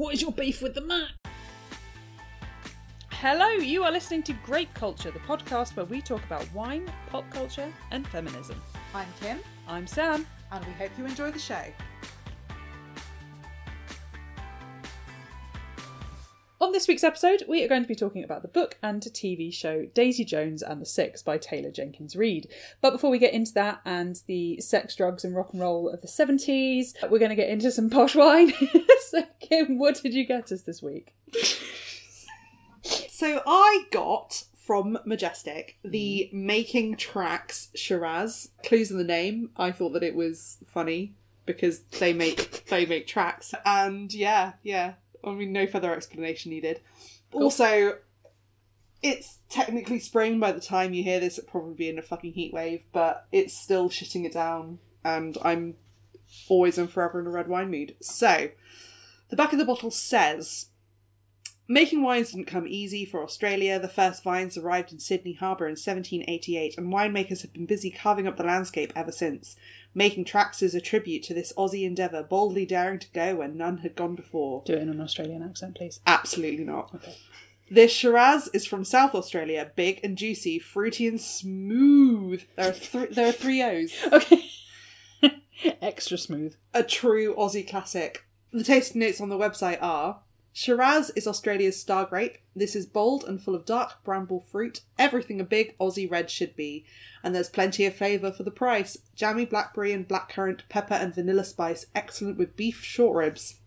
What is your beef with the Mac? Hello, you are listening to Grape Culture, the podcast where we talk about wine, pop culture, and feminism. I'm Kim, I'm Sam. and we hope you enjoy the show. On this week's episode, we are going to be talking about the book and TV show Daisy Jones and the Six by Taylor Jenkins Reid. But before we get into that and the sex, drugs, and rock and roll of the 70s, we're going to get into some posh wine. so, Kim, what did you get us this week? So I got from Majestic the hmm. Making Tracks Shiraz. Clues in the name. I thought that it was funny because they make they make tracks. And yeah, yeah. I mean no further explanation needed. Also it's technically spring by the time you hear this, it'll probably be in a fucking heat wave, but it's still shitting it down, and I'm always and forever in a red wine mood. So, the back of the bottle says Making wines didn't come easy for Australia. The first vines arrived in Sydney Harbour in 1788, and winemakers have been busy carving up the landscape ever since. Making tracks is a tribute to this Aussie endeavour, boldly daring to go where none had gone before. Do it in an Australian accent, please. Absolutely not. Okay. This Shiraz is from South Australia, big and juicy, fruity and smooth. There are th- there are three O's. Okay. Extra smooth. a true Aussie classic. The tasting notes on the website are Shiraz is Australia's star grape. This is bold and full of dark bramble fruit, everything a big Aussie red should be. And there's plenty of flavour for the price. Jammy blackberry and blackcurrant, pepper and vanilla spice, excellent with beef short ribs.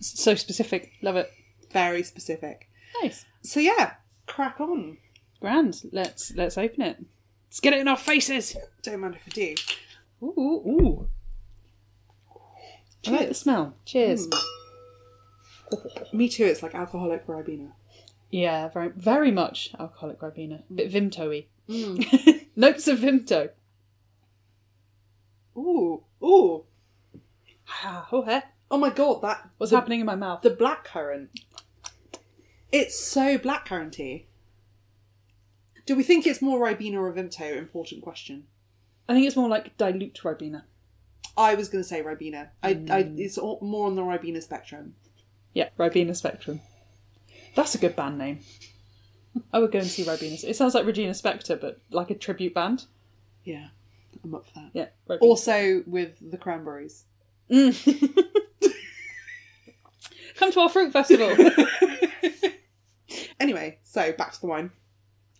So specific. Love it. Very specific. Nice. So yeah, crack on. Grand. Let's let's open it. Let's get it in our faces. Don't mind if I do. Ooh, ooh, ooh. I like the smell. Cheers. Mm. Me too, it's like alcoholic Ribena. Yeah, very very much alcoholic Ribena. A bit Vimto-y. Mm. Notes of Vimto. Ooh, ooh. Ah, oh, eh. Oh my god, that What's the- happening in my mouth? The blackcurrant. It's so blackcurranty. Do we think it's more Ribena or Vimto? Important question. I think it's more like dilute Ribena. I was going to say Ribena. I, I, Mm. it's all, more on the Ribena spectrum. Yeah, Ribena Spectrum. That's a good band name. I would go and see Ribena. It sounds like Regina Spektor, but like a tribute band. Yeah, I'm up for that. Yeah. Ribena. Also with the cranberries. Mm. Come to our fruit festival. Anyway, so back to the wine.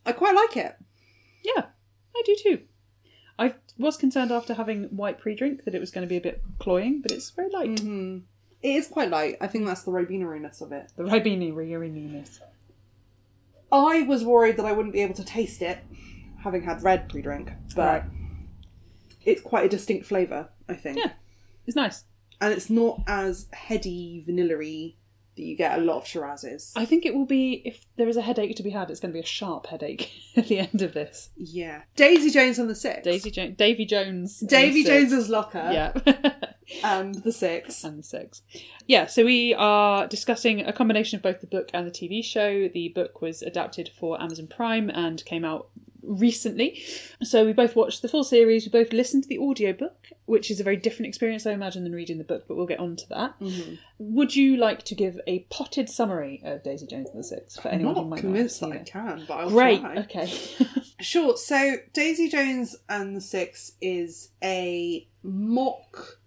I quite like it. yeah, I do too. I was concerned after having white pre-drink that it was going to be a bit cloying, but it's very light. hmm It is quite light. I think that's the Ribena-iness of it. The Ribena Rioriness. I was worried that I wouldn't be able to taste it, having had red pre-drink, but Right. it's quite a distinct flavour, I think. Yeah. It's nice. And it's not as heady, vanilla-y that you get a lot of Shirazes. I think it will be if there is a headache to be had, it's going to be a sharp headache at the end of this. Yeah. Daisy Jones and the Six. Daisy Jones, Davy Jones, Davy. Jones's Locker yeah, and the Six. and the six. Yeah, so we are discussing a combination of both the book and the TV show. The book was adapted for Amazon Prime and came out recently. So we both watched the full series, we both listened to the audiobook, which is a very different experience, I imagine, than reading the book, but we'll get on to that. Mm-hmm. Would you like to give a potted summary of Daisy Jones and the Six for anyone who might convinced not that I can, but I'll? Great. try. Okay. Sure. So Daisy Jones and the Six is a mock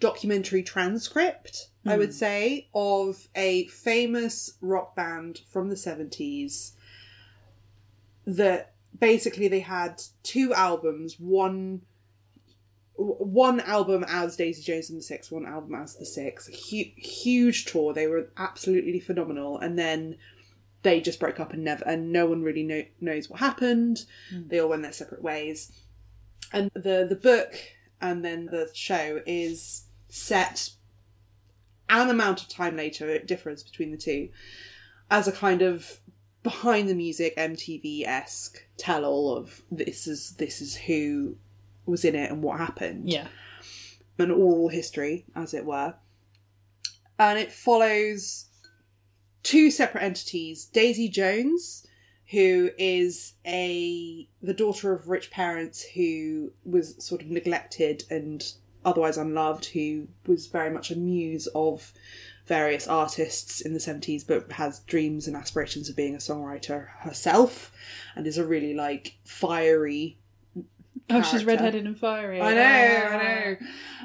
documentary transcript, I would say, of a famous rock band from the 70s that basically they had two albums, one one album as Daisy Jones and the Six, one album as the Six. Hu- huge tour. They were absolutely phenomenal. And then they just broke up and never, and no one really know, knows what happened. Hmm. They all went their separate ways. And the the book and then the show is set an amount of time later. It differs between the two as a kind of behind the music MTV esque tell all of this is this is who was in it and what happened yeah. an oral history, as it were. And it follows two separate entities Daisy Jones, who is a the daughter of rich parents who was sort of neglected and otherwise unloved, who was very much a muse of various artists in the 70s, but has dreams and aspirations of being a songwriter herself and is a really like fiery Oh, she's character. redheaded and fiery. I know, Ah. I know.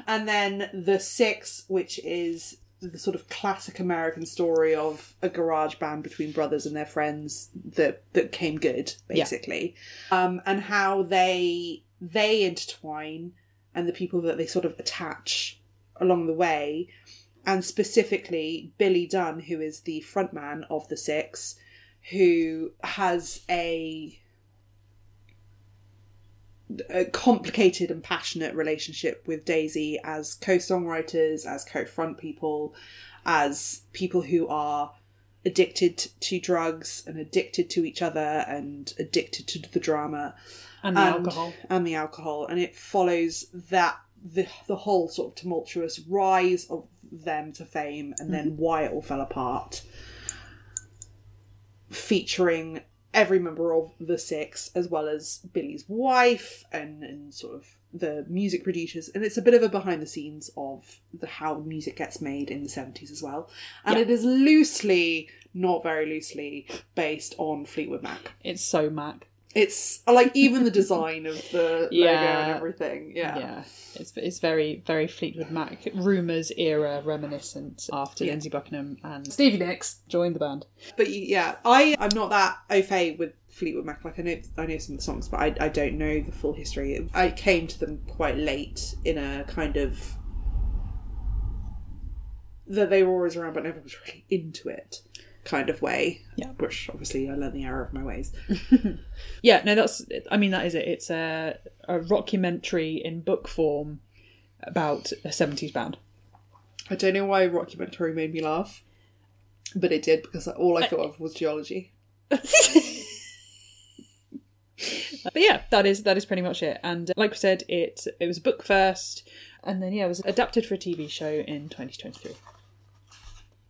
And then the six, which is the sort of classic American story of a garage band between brothers and their friends that that came good, Yeah. basically. Um, and how they they intertwine and the people that they sort of attach along the way. And specifically Billy Dunn, who is the frontman of the six, who has a a complicated and passionate relationship with Daisy as co-songwriters, as co-front people, as people who are addicted to drugs and addicted to each other and addicted to the drama And the and, alcohol. and the alcohol and it follows that the the whole sort of tumultuous rise of them to fame and then mm-hmm. why it all fell apart. Featuring every member of the six as well as billy's wife and and sort of the music producers. And it's a bit of a behind the scenes of the how music gets made in the 70s as well. And Yeah. it is loosely not very loosely based on fleetwood mac. It's so Mac. It's like even the design of the logo and everything. Yeah. Yeah. It's it's very very Fleetwood Mac rumours era reminiscent after Yeah. Lindsey Buckingham and Stevie Nicks joined the band. But yeah, I I'm not that au fait with Fleetwood Mac. Like I know I know some of the songs, but I I don't know the full history. I came to them quite late in a kind of that they were always around, but never was really into it kind of way. Yeah. Which obviously I learned the error of my ways. Yeah, no, that's. I mean, that is it. It's a a rockumentary in book form about a seventies band. I don't know why rockumentary made me laugh, but it did because all I thought of was geology. But yeah, that is that is pretty much it. And uh, like we said, it it was a book first, and then yeah, it was adapted for a TV show in 2023.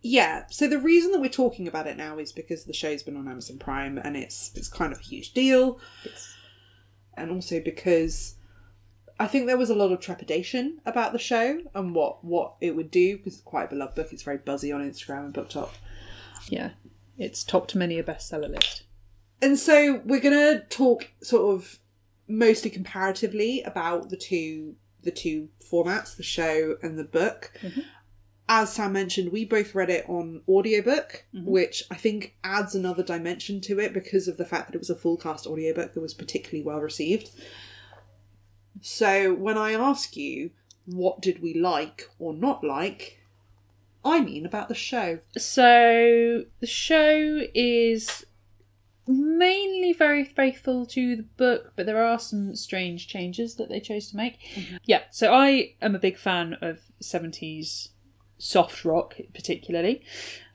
Yeah, so the reason that we're talking about it now is because the show's been on Amazon Prime and it's it's kind of a huge deal. And also because I think there was a lot of trepidation about the show and what what it would do because it's quite a beloved book. It's very buzzy on Instagram and BookTok. Yeah, it's topped many a bestseller list. And so we're gonna talk sort of mostly comparatively about the two the two formats, the show and the book. Mm-hmm. As Sam mentioned, we both read it on audiobook, mm-hmm. which I think adds another dimension to it because of the fact that it was a full cast audiobook that was particularly well received. So when I ask you what did we like or not like, I mean about the show. So the show is mainly very faithful to the book, but there are some strange changes that they chose to make. Mm-hmm. Yeah, so I am a big fan of 70s soft rock, particularly.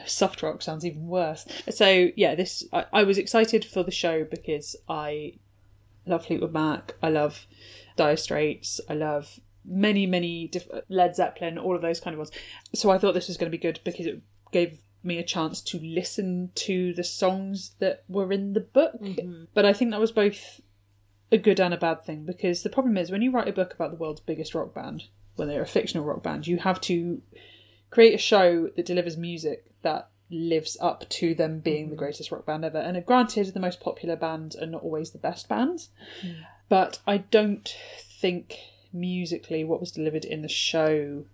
Soft rock sounds even worse. So yeah, this I, I was excited for the show because I love Fleetwood Mac, I love Dire Straits, I love many many diff- Led Zeppelin, all of those kind of ones. So I thought this was going to be good because it gave me a chance to listen to the songs that were in the book. Mm-hmm. But I think that was both a good and a bad thing because the problem is when you write a book about the world's biggest rock band, when they're a fictional rock band, you have to create a show that delivers music that lives up to them being the mm. greatest rock band ever. And granted, the most popular bands are not always the best bands, mm. but I don't think musically what was delivered in the show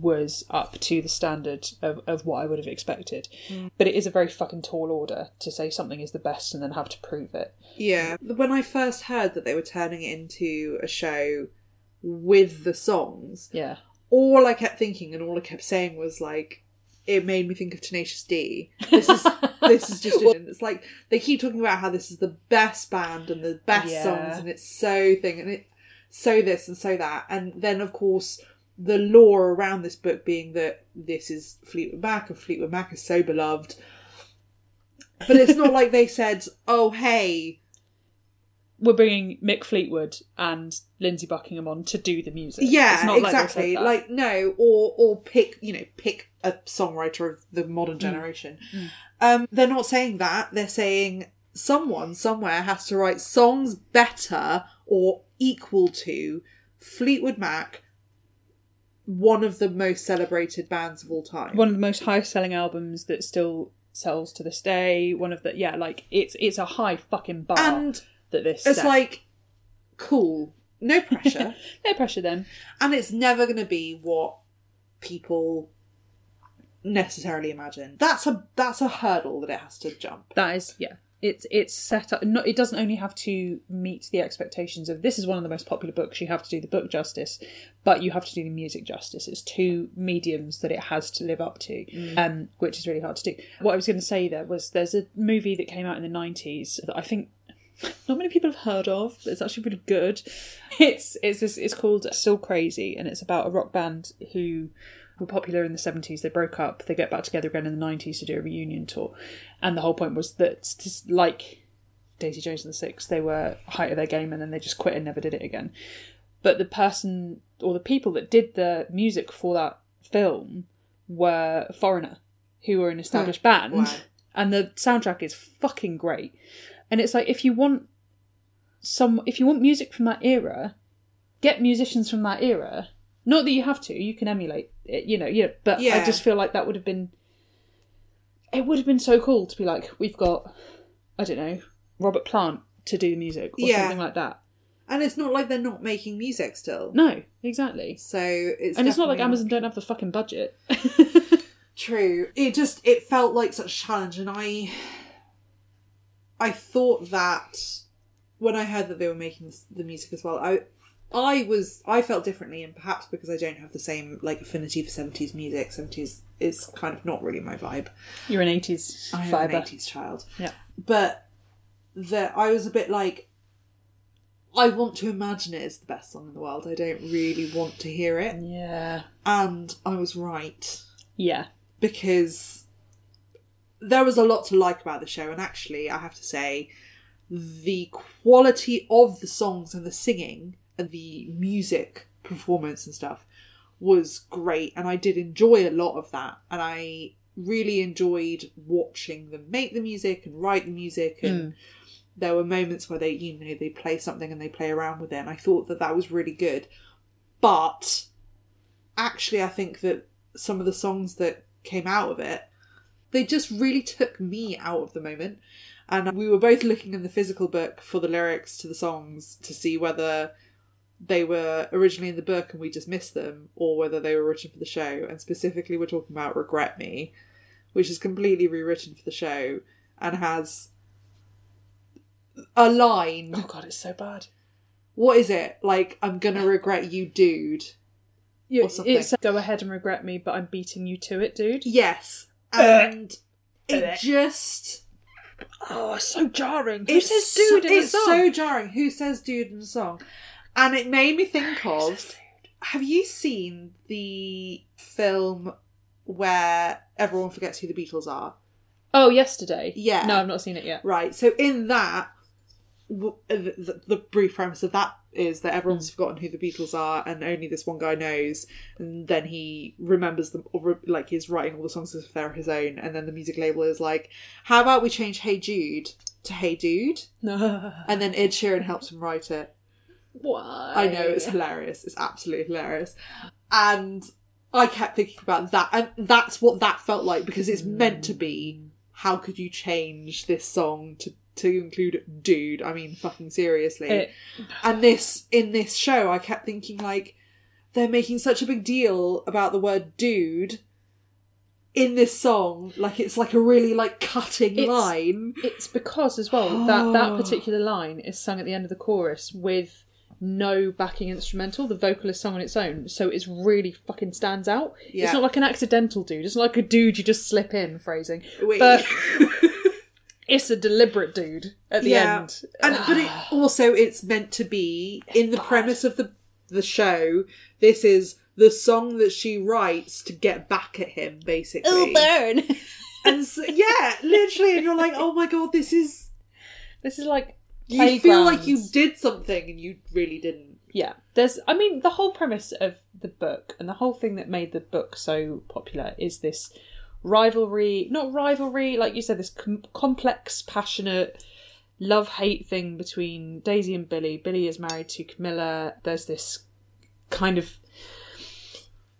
was up to the standard of, of what I would have expected. Mm. But it is a very fucking tall order to say something is the best and then have to prove it. Yeah. When I first heard that they were turning it into a show with the songs, Yeah. All I kept thinking and all I kept saying was like, it made me think of Tenacious D. This is this is just it's like they keep talking about how this is the best band and the best Yeah. songs and it's so thing and it so this and so that and then of course the lore around this book being that this is Fleetwood Mac and Fleetwood Mac is so beloved. But it's not like they said, "Oh, hey, We're bringing Mick Fleetwood and Lindsey Buckingham on to do the music. Yeah, It's not like exactly. that. Like, no, or or pick you know pick a songwriter of the Mm. modern generation. Um, they're not saying that. They're saying someone somewhere has to write songs better or equal to Fleetwood Mac one of the most celebrated bands of all time. One of the most highest selling albums that still sells to this day. One of the yeah, like it's it's a high fucking bar and that this it's set. like cool, no pressure, no pressure then. and it's never going to be what people necessarily imagine. That's a that's a hurdle that it has to jump. That is yeah. It's it's set up. Not, it doesn't only have to meet the expectations of this is one of the most popular books. You have to do the book justice, but you have to do the music justice. It's two mediums that it has to live up to, um, which is really hard to do. What I was going to say there was there's a movie that came out in the nineties that I think not many people have heard of, but it's actually really good. It's it's this, it's called Still Crazy, and it's about a rock band who were popular in the seventies. They broke up. They get back together again in the nineties to do a reunion tour, and the whole point was that just like Daisy Jones and the Six, they were height of their game, and then they just quit and never did it again. But the person or the people that did the music for that film were Foreigner, who were an established oh, band, Wow. and the soundtrack is fucking great. And it's like if you want some, if you want music from that era, get musicians from that era. Not that you have to, you can emulate it, you know, yeah. But I just feel like that would have been, it would have been so cool to be like, we've got, I don't know, Robert Plant to do the music or Yeah. something like that. And it's not like they're not making music still. No, exactly. So it's and it's not like Amazon don't have the fucking budget. True. It just it felt like such a challenge, and I I thought that when I heard that they were making this, the music as well, I I was I felt differently, and perhaps because I don't have the same like affinity for seventies music, seventies is kind of not really my vibe. You're an 80s I am fiber. an eighties child, Yeah. but that I was a bit like. I want to imagine it is the best song in the world. I don't really want to hear it. Yeah. And I was right. Yeah. because there was a lot to like about the show, and actually, I have to say, the quality of the songs and the singing and the music performance and stuff was great, and I did enjoy a lot of that, and I really enjoyed watching them make the music and write the music and hmm. there were moments where they you know they play something and they play around with it and i thought that that was really good. But actually i think that some of the songs that came out of it they just really took me out of the moment and we were both looking in the physical book for the lyrics to the songs to see whether they were originally in the book and we just missed them or whether they were written for the show and specifically we're talking about regret me which is completely rewritten for the show and has a line Oh god, it's so bad. what is it like i'm gonna regret you dude You, Or something. it's go ahead and regret me, but I'm beating you to it, dude. yes and it just Oh, it's so jarring. Who it's says so, dude in it's the song? It's so jarring who says dude in the song and it made me think Who of have you seen the film where everyone forgets who the beatles are Oh, yesterday. Yeah. No, I've not seen it yet. Right. So in that, w- the, the, the brief premise of that is that everyone's Hmm. forgotten who the Beatles are, and only this one guy knows. And then he remembers them, or re- like he's writing all the songs as if they're his own. And then the music label is like, "How about we change Hey Jude to Hey Dude?" And then Ed Sheeran helps him write it. Why? I know it's hilarious. It's absolutely hilarious. And I kept thinking about that, and that's what that felt like because it's meant to be. How could you change this song to to include dude? I mean, fucking seriously. It- and this in this show, I kept thinking like they're making such a big deal about the word dude in this song, like it's like a really like cutting It's- line. It's because as well that that Oh. particular line is sung at the end of the chorus with no backing instrumental. The vocal is sung on its own, so it's really fucking stands out. Yeah. It's not like an accidental dude. It's not like a dude you just slip in phrasing. Wait. But it's a deliberate dude at the Yeah. end. and but it ah. also it's meant to be in the premise of the the show this is the song that she writes to get back at him basically burn. and so, yeah literally and you're like oh my god this is this is like you feel like you did something and you really didn't Yeah, there's. I mean, the whole premise of the book and the whole thing that made the book so popular is this rivalry. Not rivalry, like you said, this com- complex, passionate love hate thing between Daisy and Billy. Billy is married to Camilla. There's this kind of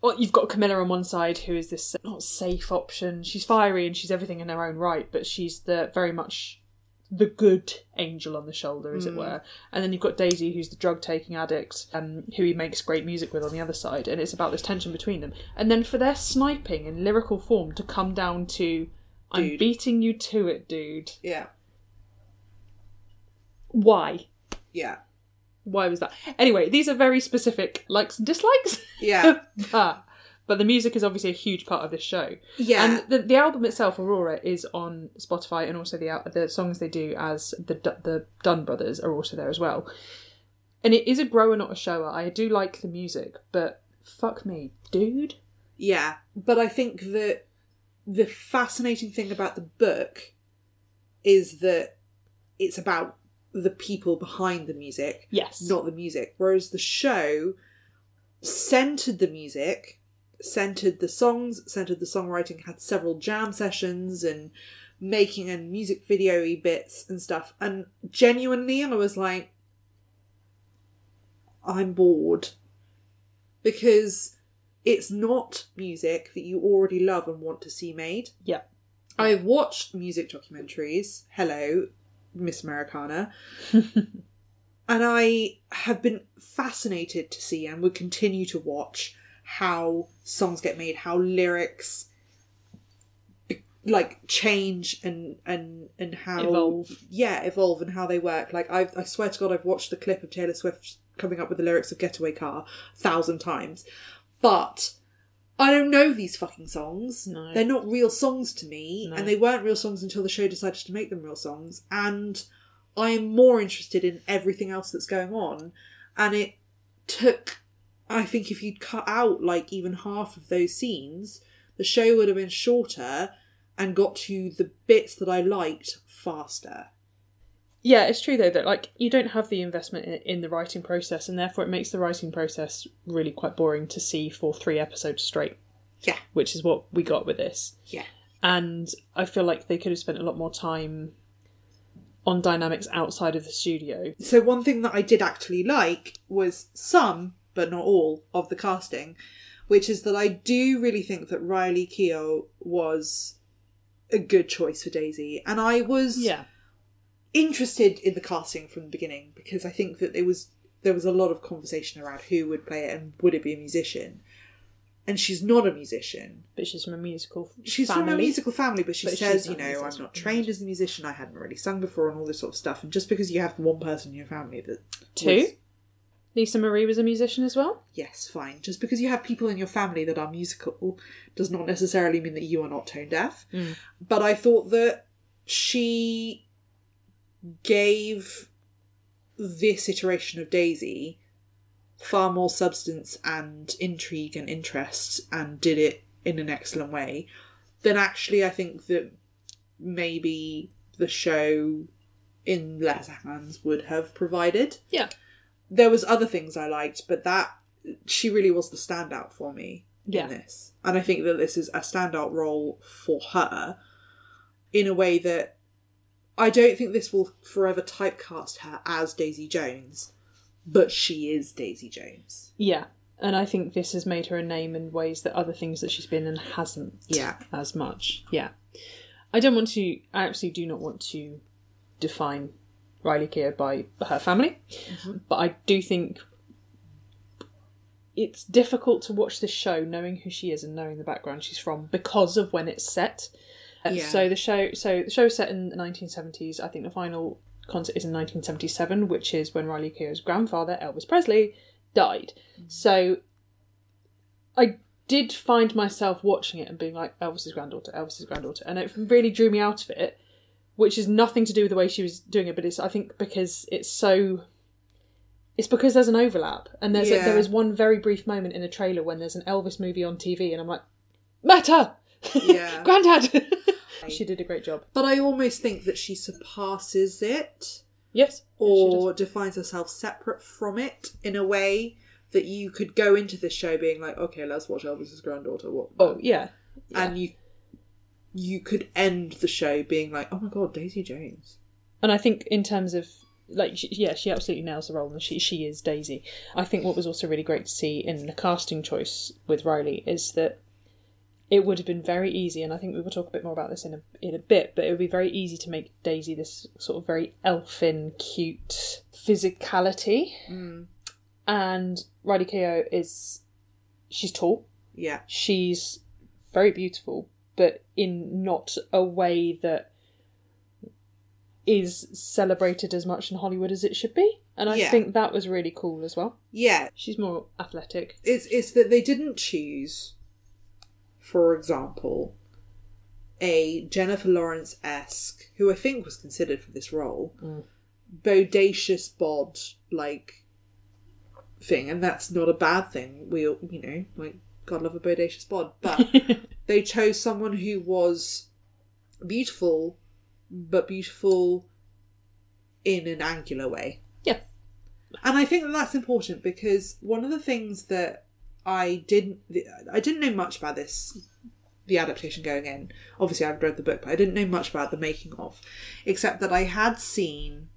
well, you've got Camilla on one side, who is this not safe option. She's fiery and she's everything in her own right, but she's the very much the good angel on the shoulder, as it were. And then you've got Daisy, who's the drug taking addict, um, who he makes great music with on the other side, and it's about this tension between them. And then for their sniping in lyrical form to come down to I'm Dude. beating you to it, dude. Yeah. Why? Yeah. Why was that? Anyway, these are very specific likes and dislikes. Yeah. but the music is obviously a huge part of this show. Yeah. And the, the album itself, Aurora, is on Spotify, and also the the songs they do as the the Dunn brothers are also there as well. And it is a grower, not a shower. I do like the music, but fuck me, dude. Yeah, but I think that the fascinating thing about the book is that it's about the people behind the music, Yes. not the music. Whereas the show centered the music, centered the songs, centered the songwriting, had several jam sessions and making and music video bits and stuff. And genuinely, I was like, I'm bored. Because it's not music that you already love and want to see made. Yeah. I've watched music documentaries. Hello, Miss Americana. and I have been fascinated to see and would continue to watch how songs get made, how lyrics be- like change and and and how Evolve. yeah evolve and how they work like i i swear to god i've watched the clip of taylor swift coming up with the lyrics of getaway car a thousand times but i don't know these fucking songs No. they're not real songs to me No. and they weren't real songs until the show decided to make them real songs and i am more interested in everything else that's going on and it took i think if you'd cut out like even half of those scenes the show would have been shorter and got to the bits that i liked faster Yeah, it's true though that like you don't have the investment in, in the writing process, and therefore it makes the writing process really quite boring to see for three episodes straight. Yeah. which is what we got with this. yeah and I feel like they could have spent a lot more time on dynamics outside of the studio. So one thing that I did actually like was some, but not all, of the casting, which is that I do really think that Riley Keough was a good choice for Daisy, and I was interested in the casting from the beginning because I think that there was there was a lot of conversation around who would play it and would it be a musician, and she's not a musician. but she's from a musical. She's family. from a musical family, but she But says, you know, I'm not trained as a musician. I hadn't really sung before, and all this sort of stuff. And just because you have one person in your family that Two? was- Lisa Marie was a musician as well. yes, fine. Just because you have people in your family that are musical does not necessarily mean that you are not tone deaf. Mm. But I thought that she gave this iteration of Daisy far more substance and intrigue and interest and did it in an excellent way than actually I think that maybe the show in lesser hands would have provided. Yeah. There was other things I liked, but that she really was the standout for me Yeah. in this. And I think that this is a standout role for her in a way that I don't think this will forever typecast her as Daisy Jones, but she is Daisy Jones. Yeah. And I think this has made her a name in ways that other things that she's been in hasn't Yeah. as much. Yeah. I don't want to, I absolutely do not want to define Riley Keough by her family, but I do think it's difficult to watch this show knowing who she is and knowing the background she's from because of when it's set. Uh, Yeah. So the show, so the show is set in the 1970s. I think the final concert is in 1977, which is when Riley Keough's grandfather, Elvis Presley, died. So I did find myself watching it and being like, Elvis's granddaughter, Elvis's granddaughter, and it really drew me out of it. Which is nothing to do with the way she was doing it, but it's I think because it's so. It's because there's an overlap, and there's a, Yeah. there is one very brief moment in a trailer when there's an Elvis movie on TV, and I'm like, Meta, Yeah. Granddad. she did a great job. But I almost think that she surpasses it Yes, or defines herself separate from it in a way that you could go into this show being like, okay, let's watch Elvis's granddaughter. What? oh yeah, yeah. And you you could end the show being like, oh my god, Daisy Jones. And I think in terms of like she, yeah, she absolutely nails the role, and she she is Daisy. I think what was also really great to see in the casting choice with Riley is that it would have been very easy, and I think we will talk a bit more about this in a in a bit, but it would be very easy to make Daisy this sort of very elfin, cute physicality, mm. and Riley Keough is she's tall, Yeah. she's very beautiful, but in not a way that is celebrated as much in Hollywood as it should be. And I Yeah. think that was really cool as well. Yeah. She's more athletic. It's it's that they didn't choose, for example, a Jennifer Lawrence esque, who I think was considered for this role, mm. bodacious bod like thing, and that's not a bad thing. We all- you know like God love a bodacious bod, but they chose someone who was beautiful, but beautiful in an angular way. Yeah. And I think that that's important because one of the things that I didn't I didn't know much about this the adaptation going in. Obviously I've read the book, but I didn't know much about the making of except that I had seen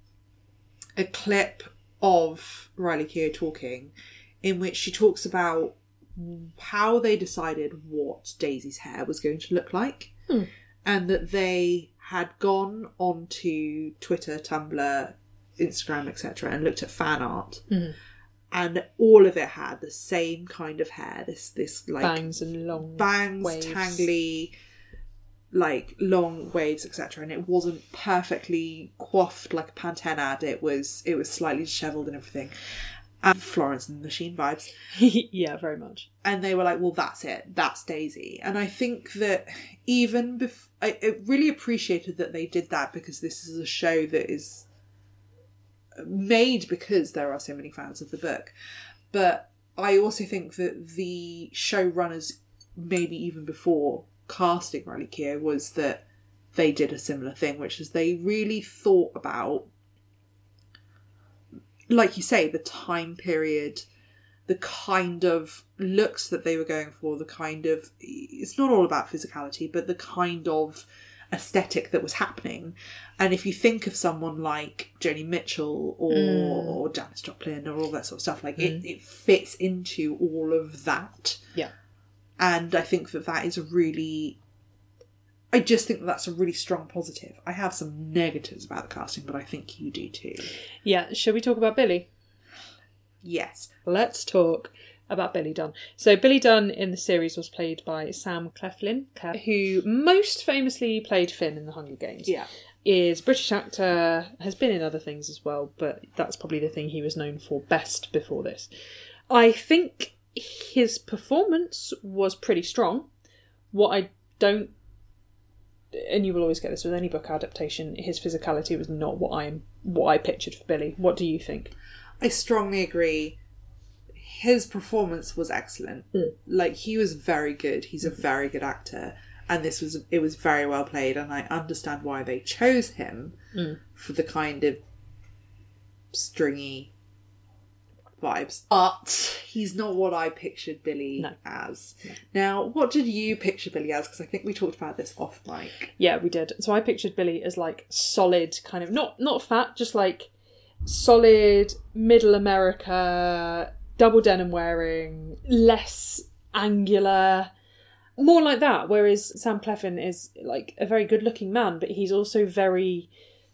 a clip of Riley Keough talking in which she talks about how they decided what Daisy's hair was going to look like hmm. and that they had gone onto Twitter, Tumblr, Instagram, etc., and looked at fan art, hmm. and all of it had the same kind of hair. This this like Bangs and long bangs, waves. tangly, like long waves, etc. And it wasn't perfectly coiffed like a Pantene ad. It was it was slightly dishevelled and everything. And Florence and the Machine vibes yeah, very much. and they were like, "Well, that's it. That's Daisy." And I think that even bef- I, I really appreciated that they did that because this is a show that is made because there are so many fans of the book. But I also think that the showrunners, maybe even before casting Riley Keough, was that they did a similar thing, which is they really thought about, like you say, the time period the kind of looks that they were going for, the kind of it's not all about physicality, but the kind of aesthetic that was happening. And if you think of someone like Joni Mitchell or, mm. or Janis Joplin or all that sort of stuff, like it, mm. it fits into all of that. Yeah. And I think that that is a really. I just think that that's a really strong positive. I have some negatives about the casting, but I think you do too. Yeah, shall we talk about Billy? Yes. Let's talk about Billy Dunn. So Billy Dunn in the series was played by Sam Claflin, who most famously played Finn in the Hunger Games. Yeah. Is British actor, has been in other things as well, but that's probably the thing he was known for best before this. I think his performance was pretty strong. What I don't and you will always get this with any book adaptation, his physicality was not what I what I pictured for Billy. What do you think? I strongly agree. His performance was excellent. Hmm. Like he was very good. He's a very good actor, and this was it was very well played. And I understand why they chose him hmm. for the kind of stringy vibes. But he's not what I pictured Billy No. as. Now, what did you picture Billy as? Because I think we talked about this off mic. Yeah, we did. So I pictured Billy as like solid, kind of not not fat, just like solid middle America, double denim wearing, less angular, more like that. Whereas Sam Claflin is like a very good looking man, but he's also very,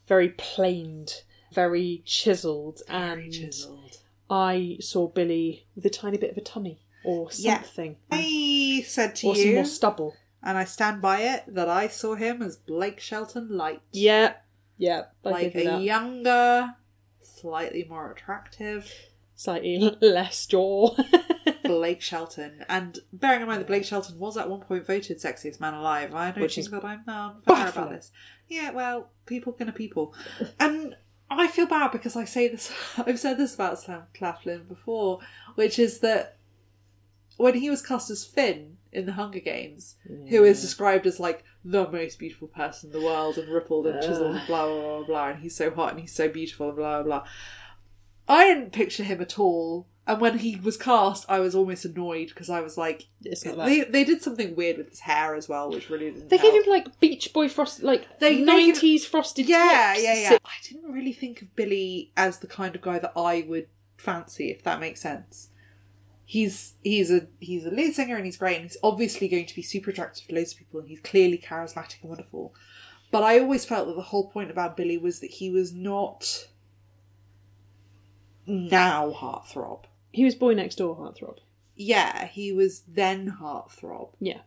very planed, very chiseled, Very and chiseled. I saw Billy with a tiny bit of a tummy or Yeah. something, I said to or some more stubble. and I stand by it, that I saw him as Blake Shelton light. Yeah, yeah, I like a that. younger, slightly more attractive slightly less jaw. Blake Shelton. And bearing in mind that Blake Shelton was at one point voted sexiest man alive, I don't Which think is that I'm um, fair about this. Yeah, well, people gonna people. And I feel bad because I say this, I've said this about Sam Claflin before, which is that when he was cast as Finn in the Hunger Games, who is described as like the most beautiful person in the world and rippled and chiseled and blah blah blah blah, and he's so hot and he's so beautiful and blah blah blah. I didn't picture him at all. And when he was cast, I was almost annoyed because I was like, It's not that. they they did something weird with his hair as well, which really didn't. They gave him like Beach Boy frosted, like They- nineties frosted yeah, tips. yeah, yeah. I didn't really think of Billy as the kind of guy that I would fancy, if that makes sense. He's he's a he's a lead singer and he's great and he's obviously going to be super attractive to loads of people and he's clearly charismatic and wonderful. But I always felt that the whole point about Billy was that he was not now heartthrob. He was boy next door heartthrob. Yeah, he was then heartthrob. Yeah.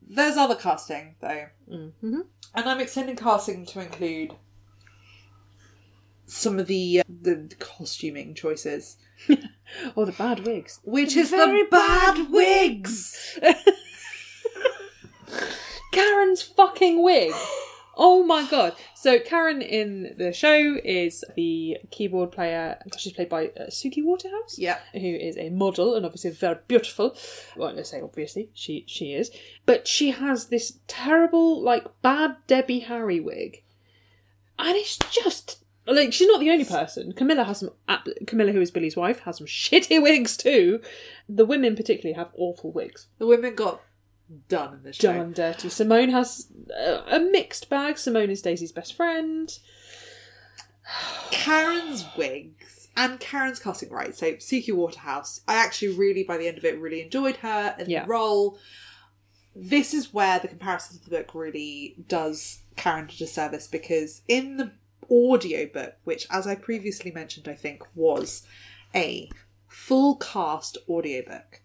There's other casting though. Mm-hmm. And I'm extending casting to include some of the uh, the costuming choices, or the bad wigs. which The is very the bad wigs. Karen's fucking wig. Oh my god. So Karen in the show is the keyboard player. She's played by uh, Suki Waterhouse. Yeah, who is a model and obviously very beautiful. Well, let's say obviously she she is, but she has this terrible like bad Debbie Harry wig, and it's just like she's not the only person. Camilla has some. Camilla, who is Billy's wife, has some shitty wigs too. The women particularly have awful wigs, the women got done in this show. done dirty. Simone has a, a mixed bag. Simone is Daisy's best friend. Karen's wigs and Karen's casting right. So Suki Waterhouse, I actually really by the end of it really enjoyed her and Yeah. the role. This is where the comparison to the book really does Karen a disservice because in the audiobook, which as I previously mentioned, I think was a full cast audiobook.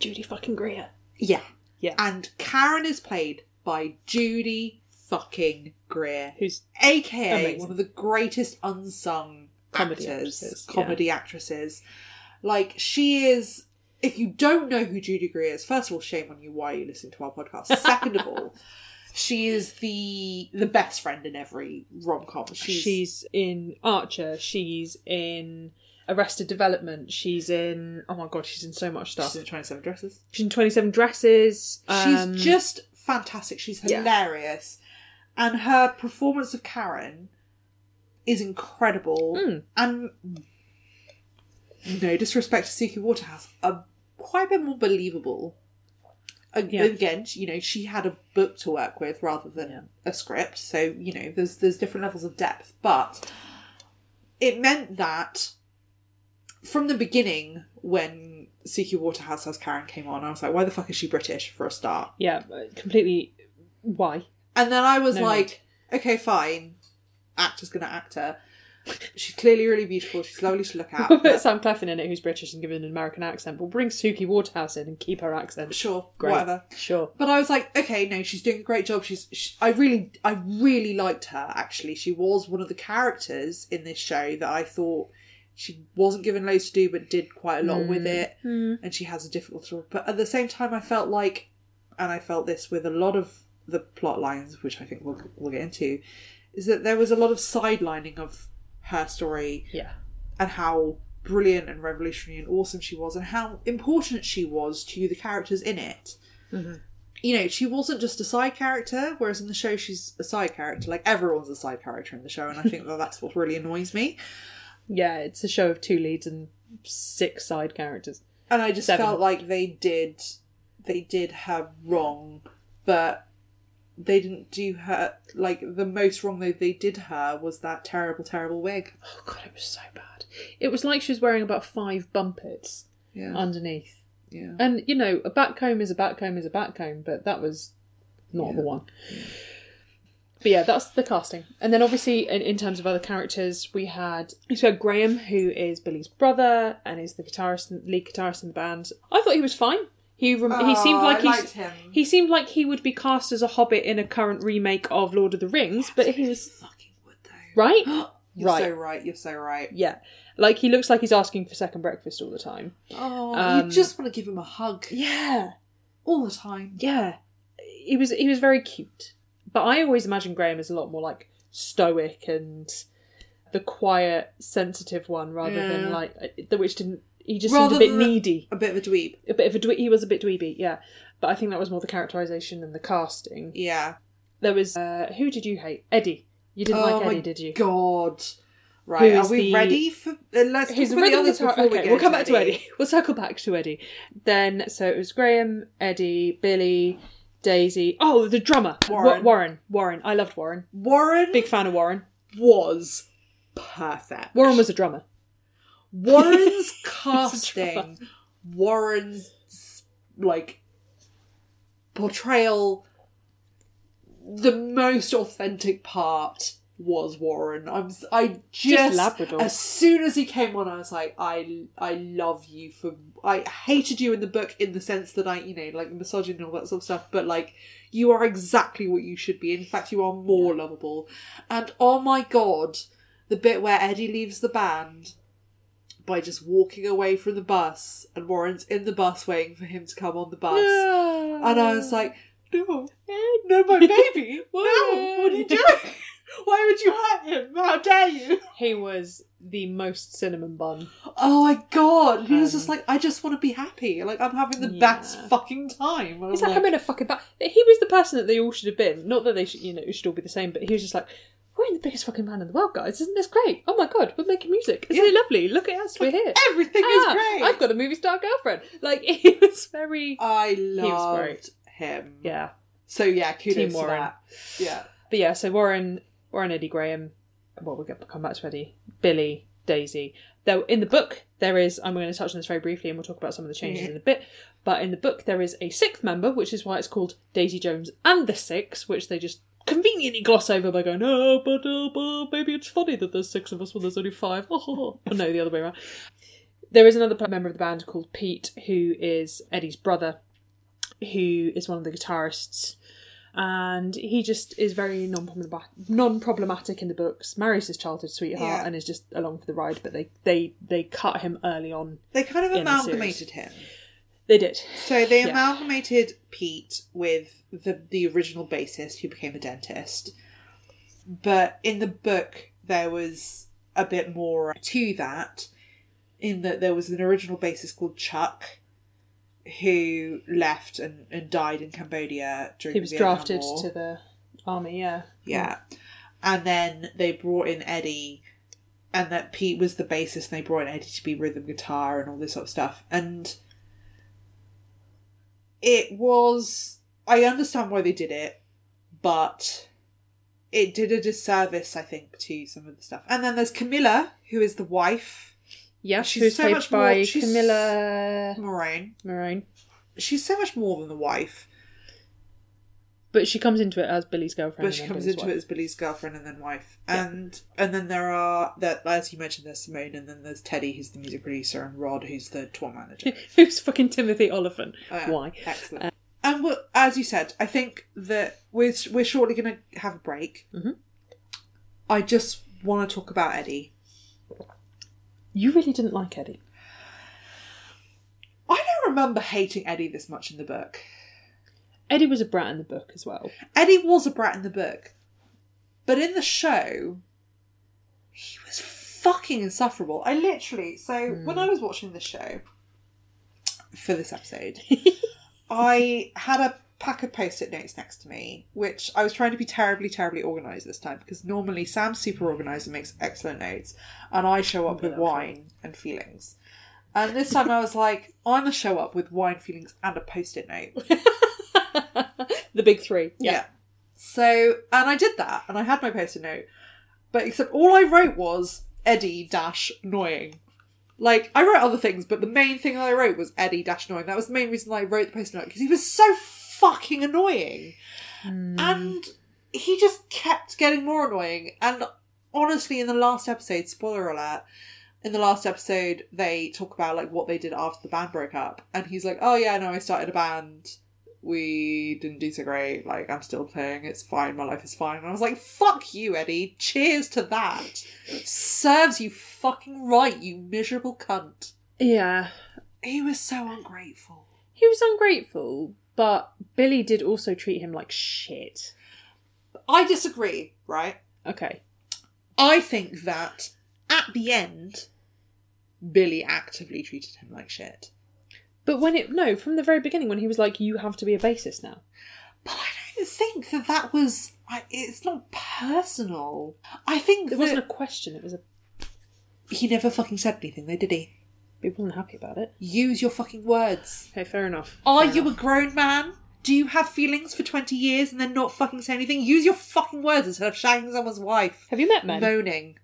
Judy fucking Greer. Yeah. Yeah. And Karen is played by Judy fucking Greer Who's aka Amazing. one of the greatest unsung Comedy actors, actresses, yeah. comedy actresses. Like she is. If you don't know who Judy Greer is, first of all, shame on you. Why are you listening to our podcast? Second of all, she is the the best friend in every rom com. She's, She's in Archer. She's in Arrested Development. She's in oh my god, she's in so much stuff. she's in Twenty Seven Dresses. She's in Twenty Seven Dresses. Um, she's just fantastic. She's yeah. hilarious, and her performance of Karen is incredible. Mm. And no disrespect to Suki Waterhouse, a quite a bit more believable. Yeah. Again, you know, she had a book to work with rather than Yeah. a script, so you know, there's there's different levels of depth, but it meant that from the beginning, when Suki Waterhouse as Karen came on, I was like, why the fuck is she British for a start? yeah, uh, completely. Why? And then I was No like, okay, fine. Actor's gonna act her. She's clearly really beautiful. She's lovely to look at. We'll put but- Sam Claflin in it, who's British and given an American accent. We'll bring Suki Waterhouse in and keep her accent. sure, Great. whatever. Sure. But I was like, okay, no, she's doing a great job. She's, she, I really, I really liked her. Actually, she was one of the characters in this show that I thought she wasn't given loads to do, but did quite a lot with it. Hmm. And she has a difficult story. But at the same time, I felt like, and I felt this with a lot of the plot lines, which I think we'll we'll get into, is that there was a lot of sidelining of her story Yeah. and how brilliant and revolutionary and awesome she was and how important she was to the characters in it. Mhm. You know, she wasn't just a side character, whereas in the show she's a side character. Like everyone's a side character in the show, and I think that that's what really annoys me. Yeah, it's a show of two leads and six side characters. And I just Seven. felt like they did they did her wrong, but they didn't do her like the most wrong they they did her was that terrible, terrible wig. Oh god, it was so bad. It was like she was wearing about five bumpits Yeah, underneath. yeah. And you know, a back comb is a back comb is a back comb, but that was not Yeah. the one. But yeah, that's the casting. And then obviously, in, in terms of other characters, we had had Graham, who is Billy's brother and is the guitarist, lead guitarist in the band. I thought he was fine. He rem- he seemed Oh, like I he's liked him. he seemed like he would be cast as a hobbit in a current remake of Lord of the Rings, but he was fucking would though. right. You're Right. so right. You're so right. Yeah, like he looks like he's asking for second breakfast all the time. Oh, Um, you just want to give him a hug Yeah, all the time. yeah. He was he was very cute, but I always imagine Graham as a lot more like stoic and the quiet, sensitive one, rather Yeah. than like uh, the which didn't. He just Rather seemed a bit needy, A bit of a dweeb. a bit of a dwe- he was a bit dweeby, yeah. But I think that was more the characterization than the casting. Yeah. There was uh, who did you hate? Eddie. You didn't oh like Eddie, did you? God. Right, are we the- ready for? Uh, let's Who's the about the others we Okay, get we'll come back to Eddie. We'll circle back to Eddie. Then, so it was Graham, Eddie, Billy, Daisy. Oh, the drummer, Wa- Warren. Warren. Warren. I loved Warren. Warren Big fan of Warren. was perfect. Warren was a drummer. Warren's casting, Warren's like portrayal, the most authentic part was Warren. I'm I just, Labrador. as soon as he came on, I was like, I I love you for I hated you in the book in the sense that I you know like misogyny and all that sort of stuff, but like you are exactly what you should be. In fact, you are more lovable. And oh my god, the bit where Eddie leaves the band by just walking away from the bus, and Warren's in the bus waiting for him to come on the bus. And I was like, no, no, my baby, no, what are you doing? Why would you hurt him? How dare you? he was the most cinnamon bun. Oh my god, he was just Um, like, I just want to be happy. Like, I'm having the Yeah. best fucking time. He's like, I'm in a fucking. Ba-. He was the person that they all should have been. Not that they should, you know, should all be the same, but he was just like, we're in the biggest fucking band in the world, guys. Isn't this great? Oh my god, we're making music. Isn't it lovely? Look at us, we're here. everything Ah, is great. I've got a movie star girlfriend. Like he was very I was loved great. him. yeah. So yeah, kudos Team to Warren. that. Yeah. But yeah, so Warren, Warren, Eddie Graham. Well, we'll come back to Eddie, Billy, Daisy. Though in the book there is, I'm going to touch on this very briefly, and we'll talk about some of the changes in a bit. But in the book there is a sixth member, which is why it's called Daisy Jones and the Six, which they just conveniently gloss over by going, "Oh, but, uh, but maybe it's funny that there's six of us when there's only five. Oh, no, the other way around. There is another member of the band called Pete, who is Eddie's brother, who is one of the guitarists and he just is very non-problematic, non-problematic in the books. Marries his childhood sweetheart Yeah. and is just along for the ride. But they they they cut him early on. They kind of the amalgamated him. They did. So they Yeah. amalgamated Pete with the the original bassist who became a dentist. But in the book there was a bit more to that in that there was an original bassist called Chuck who left and, and died in Cambodia during. He was Vietnam drafted War. to the army. Yeah. Yeah. And then they brought in Eddie, and that Pete was the bassist, and they brought in Eddie to be rhythm guitar and all this sort of stuff. And it was. I understand why they did it, but it did a disservice, I think, to some of the stuff. And then there's Camilla, who is the wife, Yeah, She's who's so played much by more- Camilla Morrone. Morrone. She's so much more than the wife, But she comes into it as Billy's girlfriend. but she comes Billy's into wife. it as Billy's girlfriend and then wife. Yeah. And and then there are that as you mentioned, there's Simone, and then there's Teddy, who's the music producer, and Rod, who's the tour manager. Who's fucking Timothy Olyphant? Oh. Why? Excellent. and we as you said, I think that we're we're shortly going to have a break. Mhm. I just want to talk about Eddie. You really didn't like Eddie. I don't remember hating Eddie this much in the book. Eddie was a brat in the book as well. Eddie was a brat in the book, but in the show, he was fucking insufferable. I literally so hmm. when I was watching the show for this episode, I had a pack of post-it notes next to me, which I was trying to be terribly, terribly organised this time because normally Sam's super organised and makes excellent notes, and I show up with wine and feelings. And this time I was like, I'm gonna show up with wine, feelings, and a post-it note. the big three. Yeah. So, and I did that, and I had my post-it note, but except all I wrote was Eddie dash annoying. Like I wrote other things, but the main thing that I wrote was Eddie dash annoying. That was the main reason I wrote the post-it note because he was so fucking annoying, Mm. and he just kept getting more annoying. And honestly, in the last episode, spoiler alert. In the last episode, they talk about like what they did after the band broke up, and he's like, "Oh yeah, no, I started a band we didn't do so great. Like, I'm still playing. It's fine. My life is fine. And I was like, fuck you, Eddie. Cheers to that. Serves you fucking right, you miserable cunt. Yeah. He was so ungrateful. He was ungrateful, but Billy did also treat him like shit. I disagree, right? Okay. I think that at the end, Billy actively treated him like shit. But when it no, from the very beginning when he was like, You have to be a bassist now. But I don't think that that was. I, it's not personal. I think It that, wasn't a question, it was a He never fucking said anything, though, did he? People weren't happy about it. Use your fucking words. Okay, fair enough. Are Fair you enough. a grown man? Do you have feelings for 20 years and then not fucking say anything? Use your fucking words instead of shagging someone's wife. Have you met men? Moaning.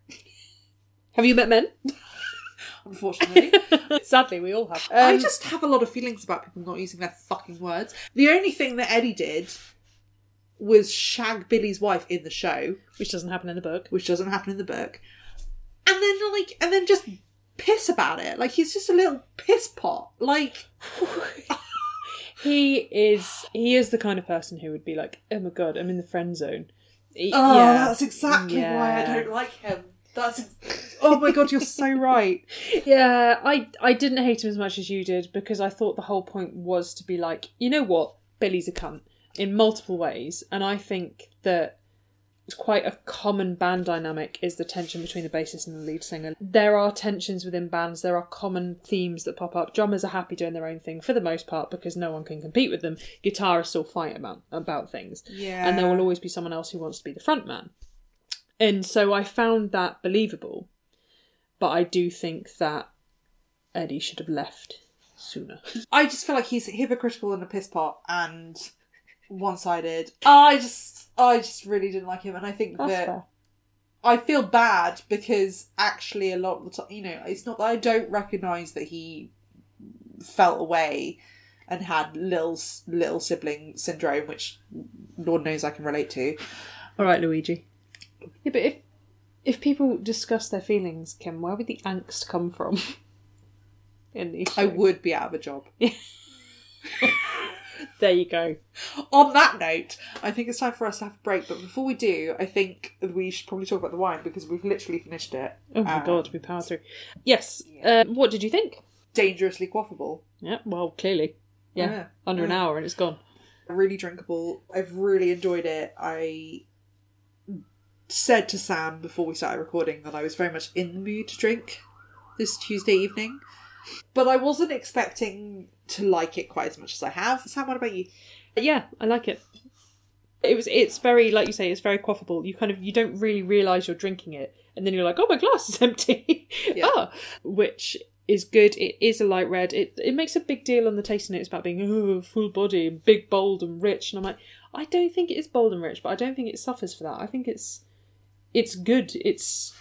Have you met men? Unfortunately. Sadly, we all have. I Um, just have a lot of feelings about people not using their fucking words. The only thing that Eddie did was shag Billy's wife in the show, which doesn't happen in the book. which doesn't happen in the book. And then like and then just piss about it. Like he's just a little piss pot. Like He is. He is the kind of person who would be like, "Oh my god, I'm in the friend zone." He- Oh, yeah. that's exactly why I don't like him. That's Oh my god, you're so right. Yeah, I I didn't hate him as much as you did because I thought the whole point was to be like, you know what, Billy's a cunt in multiple ways, and I think that quite a common band dynamic is the tension between the bassist and the lead singer. There are tensions within bands. There are common themes that pop up. Drummers are happy doing their own thing for the most part because no one can compete with them. Guitarists still fight about about things Yeah. and there will always be someone else who wants to be the front man. And so I found that believable, but I do think that Eddie should have left sooner. I just feel like he's hypocritical and a piss pot and one sided. I just I just really didn't like him and I think that I feel bad because actually a lot of the time, you know, it's not that I don't recognise that he felt away and had little little sibling syndrome, which Lord knows I can relate to. All right, Luigi. Yeah, but if if people discuss their feelings, Kim, where would the angst come from? In these, I would be out of a job. There you go. On that note, I think it's time for us to have a break. But before we do, I think we should probably talk about the wine because we've literally finished it. Oh my Um, god, we powered through. Yes. Uh, what did you think? Dangerously quaffable. Yeah. Well, clearly. Yeah. Yeah. Under an hour and it's gone. really drinkable. I've really enjoyed it. I said to Sam before we started recording that I was very much in the mood to drink this Tuesday evening, but I wasn't expecting to like it quite as much as I have. Sam, what about you? Yeah, I like it. It was. It's very like you say. It's very quaffable. You kind of you don't really realize you're drinking it, and then you're like, oh, my glass is empty. Yeah. ah, which is good. It is a light red. It it makes a big deal on the tasting notes about being oh, full body, and big, bold, and rich. And I'm like, I don't think it is bold and rich, but I don't think it suffers for that. I think it's it's good. It's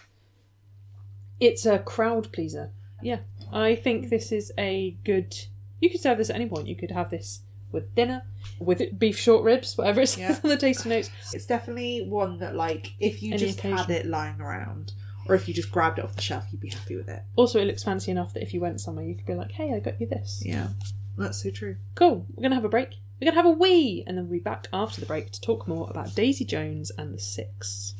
it's a crowd pleaser. Yeah, I think this is a good. You could serve this at any point. You could have this with dinner, with beef short ribs, whatever it says Yeah. on the tasting notes. It's definitely one that, like, if you Any just had it lying around, or if you just grabbed it off the shelf, you'd be happy with it. Also, it looks fancy enough that if you went somewhere, you could be like, "Hey, I got you this." Yeah, that's so true. Cool. We're gonna have a break. We're gonna have a wee, and then we'll be back after the break to talk more about Daisy Jones and the Six.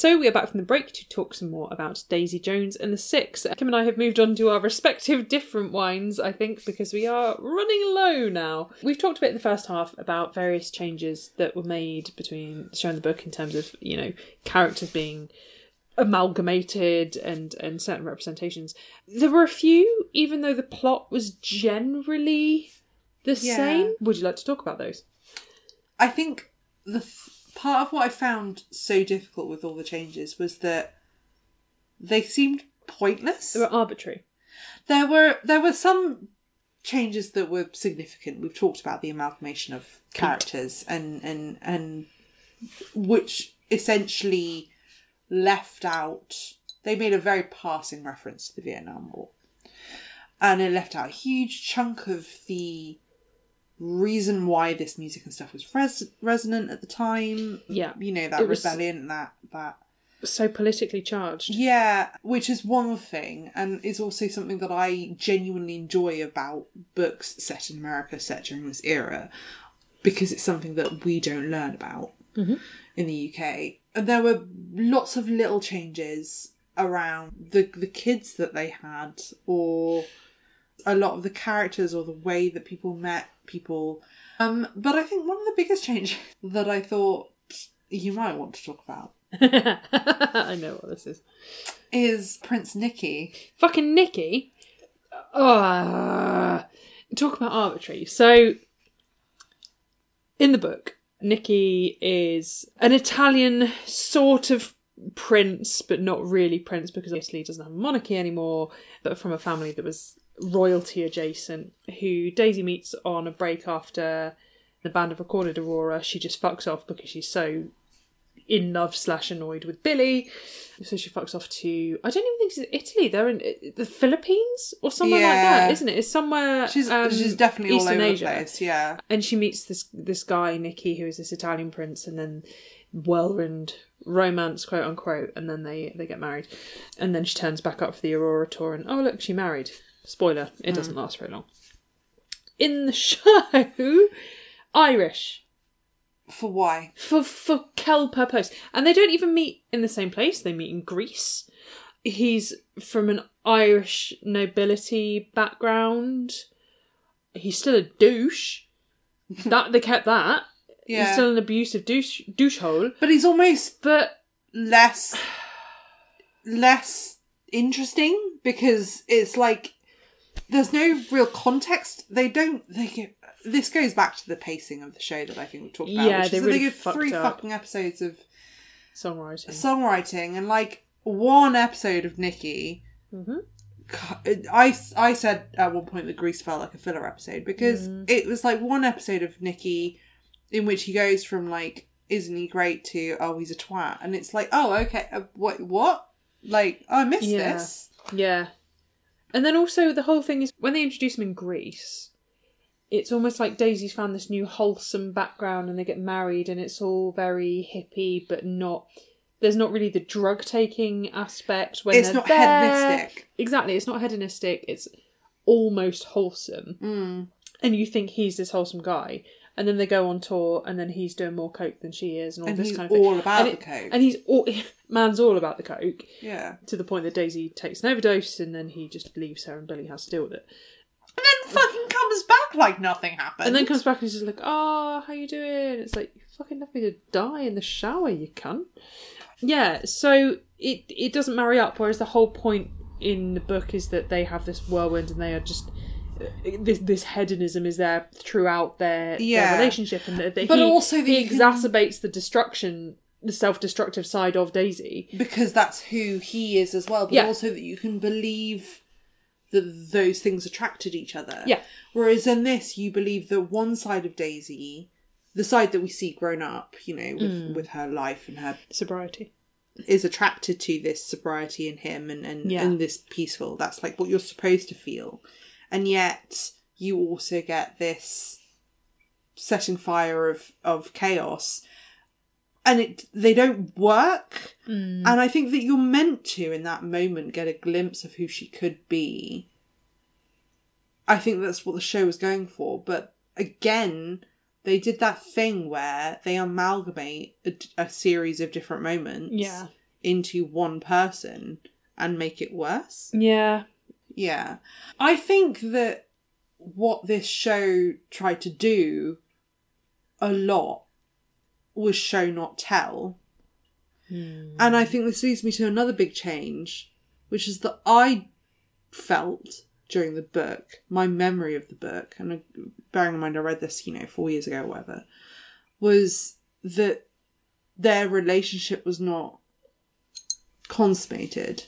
So we are back from the break to talk some more about Daisy Jones and the Six. Kim and I have moved on to our respective different wines, I think, because we are running low now. We've talked a bit in the first half about various changes that were made between the show and the book in terms of, you know, characters being amalgamated and and certain representations. There were a few, even though the plot was generally the Yeah. same. Would you like to talk about those? I think the th- part of what I found so difficult with all the changes was that they seemed pointless. They were arbitrary. There were there were some changes that were significant. We've talked about the amalgamation of characters and and and which essentially left out they made a very passing reference to the Vietnam War. And it left out a huge chunk of the reason why this music and stuff was res- resonant at the time. Yeah. You know, that It rebellion and that that So politically charged. yeah, which is one thing, and is also something that I genuinely enjoy about books set in America, set during this era, because it's something that we don't learn about mm-hmm. in the UK. And there were lots of little changes around the the kids that they had, or a lot of the characters, or the way that people met people. Um, but I think one of the biggest changes that I thought you might want to talk about I know what this is. is Prince Nicky. Fucking Nikki. Oh, talk about arbitrary. So, in the book, Nikki is an Italian sort of prince, but not really prince because Italy doesn't have a monarchy anymore, but from a family that was royalty adjacent, who Daisy meets on a break after the band have recorded Aurora. She just fucks off because she's so in love slash annoyed with Billy. So she fucks off to I don't even think it's Italy. They're in the Philippines or somewhere like that, isn't it? It's somewhere. She's um, she's definitely all Eastern over Asia. the place. Yeah. And she meets this this guy Nicky, who is this Italian prince, and then whirlwind romance, quote unquote, and then they they get married, and then she turns back up for the Aurora tour, and oh look, she married. Spoiler: it doesn't mm. last very long. In the show, Irish For why? for for Kel purpose, and they don't even meet in the same place. They meet in Greece. He's from an Irish nobility background. He's still a douche. That they kept that. He's Yeah. still an abusive douche douche hole. But he's almost But less less interesting because it's like there's no real context. They don't. They get. This goes back to the pacing of the show that I think we talked about. Yeah, which they is really they get three up. fucking episodes of songwriting. songwriting and like one episode of Nikki. Mhm. I, I said at one point that Greece felt like a filler episode because Mm. it was like one episode of Nikki in which he goes from like isn't he great to oh he's a twat and it's like oh okay uh, what what like oh, I missed Yeah. this Yeah. And then also the whole thing is when they introduce him in Greece, it's almost like Daisy's found this new wholesome background and they get married and it's all very hippie but not there's not really the drug taking aspect when it's they're not there. hedonistic Exactly, it's not hedonistic, it's almost wholesome. mm. And you think he's this wholesome guy. And then they go on tour and then he's doing more coke than she is and all and this kind of thing. all about and, the it- coke and he's all man's all about the coke yeah to the point that Daisy takes an overdose and then he just leaves her and Billy has to deal with it. and then fucking comes back like nothing happened And then comes back and he's just like, oh, how you doing? It's like, you fucking left me to die in the shower, you cunt. Yeah, so it it doesn't marry up, whereas the whole point in the book is that they have this whirlwind and they are just this this hedonism is there throughout their, Yeah. their relationship and that that But he, also that he can- exacerbates the destruction the self-destructive side of Daisy. because that's who he is as well, but Yeah. also that you can believe that those things attracted each other. Yeah. Whereas in this, you believe that one side of Daisy, the side that we see grown up, you know, with Mm. with her life and her Sobriety. is attracted to this sobriety in him and and, Yeah. and this peaceful. That's like what you're supposed to feel, and yet you also get this setting fire of of chaos, and it they don't work. Mm. And I think that you're meant to, in that moment, get a glimpse of who she could be. I think that's what the show was going for. But again, they did that thing where they amalgamate a, a series of different moments Yeah. into one person and make it worse. Yeah. Yeah. I think that what this show tried to do a lot was show not tell. Hmm. And I think this leads me to another big change, which is that I felt during the book, my memory of the book, and bearing in mind I read this, you know, four years ago or whatever, was that their relationship was not consummated.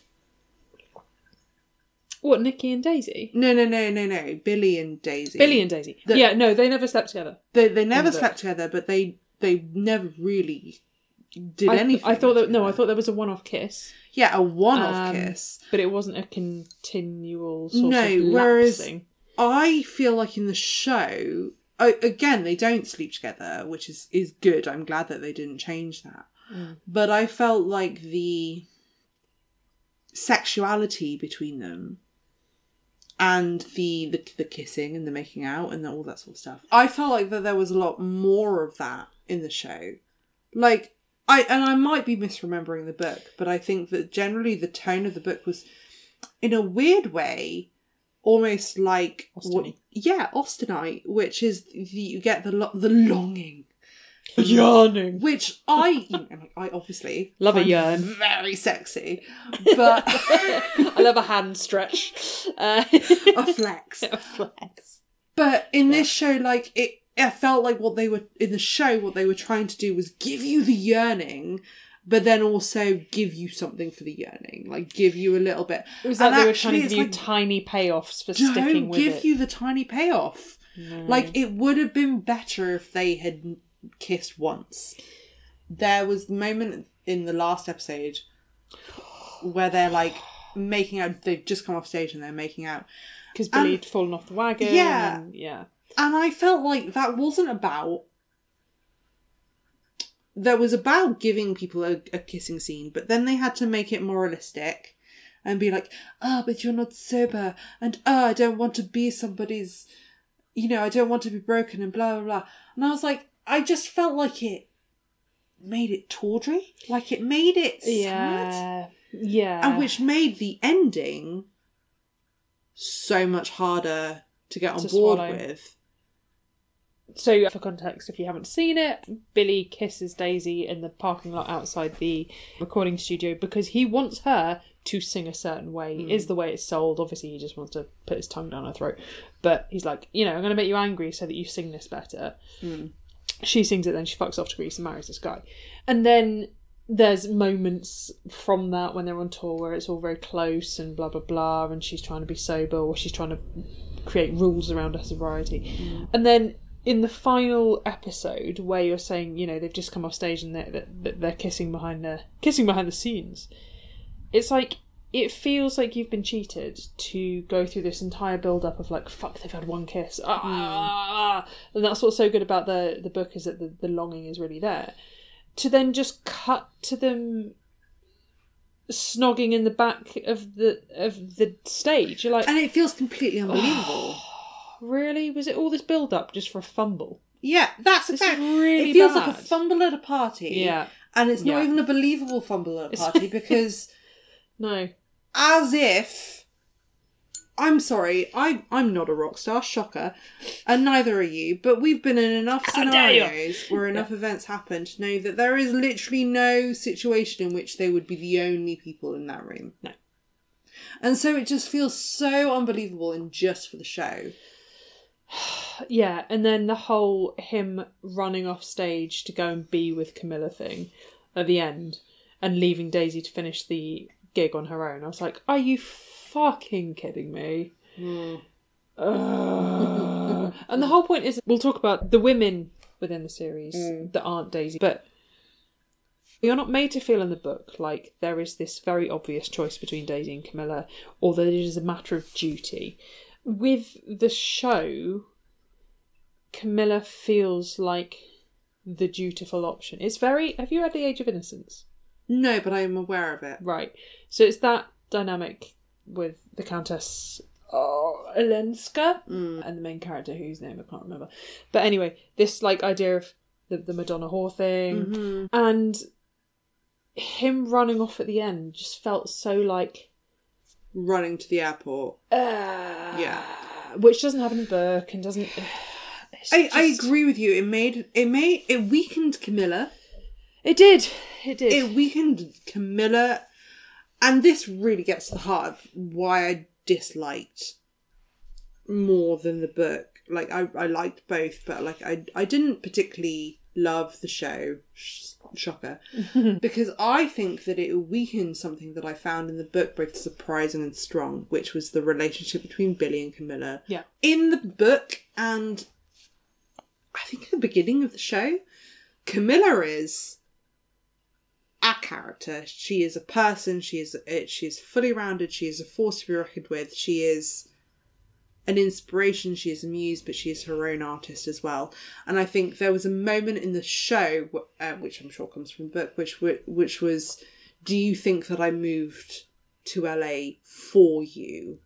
What, Nikki and Daisy? No, no, no, no, no. Billy and Daisy. Billy and Daisy. The- yeah, no, they never slept together. They they never the book. slept together, but they they never really did I, anything. I thought that no, I thought there was a one-off kiss, yeah, a one-off Um, kiss. but it wasn't a continual sort No, of whereas- lapsing. I feel like in the show, I, again, they don't sleep together, which is is good. I'm glad that they didn't change that. Mm. But I felt like the sexuality between them and the, the the kissing and the making out and all that sort of stuff. I felt like that there was a lot more of that in the show. Like I and I might be misremembering the book, but I think that generally the tone of the book was in a weird way almost like what, yeah, Austenite, which is the, you get the lo- the longing Yarning. which I, you know, like, I obviously Love a yarn. very sexy, but I love a hand stretch. Uh, a flex. a flex. But in this show, like it, it felt like what they were in the show. What they were trying to do was give you the yearning, but then also give you something for the yearning, like give you a little bit. It was like And they were trying to give you like, tiny payoffs for Don't sticking with give it. you the tiny payoff. Like it would have been better if they had kissed once. There was the moment in the last episode where they're like making out. They've just come off stage and they're making out, Because Billy had fallen off the wagon. Yeah. and- yeah. and I felt like that wasn't about. That was about giving people a, a kissing scene, but then they had to make it moralistic and be like, oh, but you're not sober, and oh, I don't want to be somebody's, you know, I don't want to be broken, and blah, blah, blah. And I was like, I just felt like it made it tawdry. Like it made it sad. Yeah. Yeah. And which made the ending so much harder to get on To board swallow. with. So, for context, if you haven't seen it, Billy kisses Daisy in the parking lot outside the recording studio because he wants her to sing a certain way. Hmm. Is the way it's sold. Obviously, he just wants to put his tongue down her throat. But he's like, you know, I'm going to make you angry so that you sing this better. Hmm. She sings it, then she fucks off to Greece and marries this guy. And then there's moments from that when they're on tour where it's all very close and blah blah blah, and she's trying to be sober or she's trying to create rules around her sobriety. Mm. And then in the final episode where you're saying, you know, they've just come off stage and they're, they're, they're kissing behind the kissing behind the scenes, it's like it feels like you've been cheated to go through this entire build up of like fuck they've had one kiss ah, hmm. ah, ah, and that's what's so good about the the book is that the, the longing is really there to then just cut to them snogging in the back of the of the stage you're like And it feels completely unbelievable. really was it all this build up just for a fumble yeah, that's This exactly. is really it feels like a bad. fumble at a party. yeah And it's not Yeah. even a believable fumble at a party because no as if I'm sorry, I I'm not a rock star, shocker, and neither are you. But we've been in enough How scenarios where enough events happen to know that there is literally no situation in which they would be the only people in that room. No. And so it just feels so unbelievable and just for the show. Yeah, and then the whole him running off stage to go and be with Camilla thing at the end and leaving Daisy to finish the gig on her own. I was like, are you fucking kidding me? Hmm. Ugh. and the whole point is we'll talk about the women within the series hmm. that aren't Daisy, but you're not made to feel in the book like there is this very obvious choice between Daisy and Camilla, or that it is a matter of duty. With the show, Camilla feels like the dutiful option. It's very. Have you read The Age of Innocence? No, but I am aware of it. Right. So it's that dynamic with the Countess uh, oh, Olenska mm. and the main character whose name I can't remember. But anyway, this like idea of the, the Madonna whore thing mm-hmm. and him running off at the end just felt so like Running to the airport. uh, Yeah. which doesn't happen in the book and doesn't I, I agree with you. It made it made it weakened Camilla. It did it did it weakened Camilla, and this really gets to the heart of why I disliked more than the book. Like I, I liked both, but like I, I didn't particularly love the show. Sh- shocker, because I think that it weakened something that I found in the book both surprising and strong, which was the relationship between Billy and Camilla. Yeah. In the book, and I think at the beginning of the show, Camilla is a character. She is a person. She is it. She is fully rounded. She is a force to be reckoned with. She is an inspiration. She is a muse, but she is her own artist as well. And I think there was a moment in the show, uh, which I'm sure comes from the book, which which was, "Do you think that I moved to LA for you?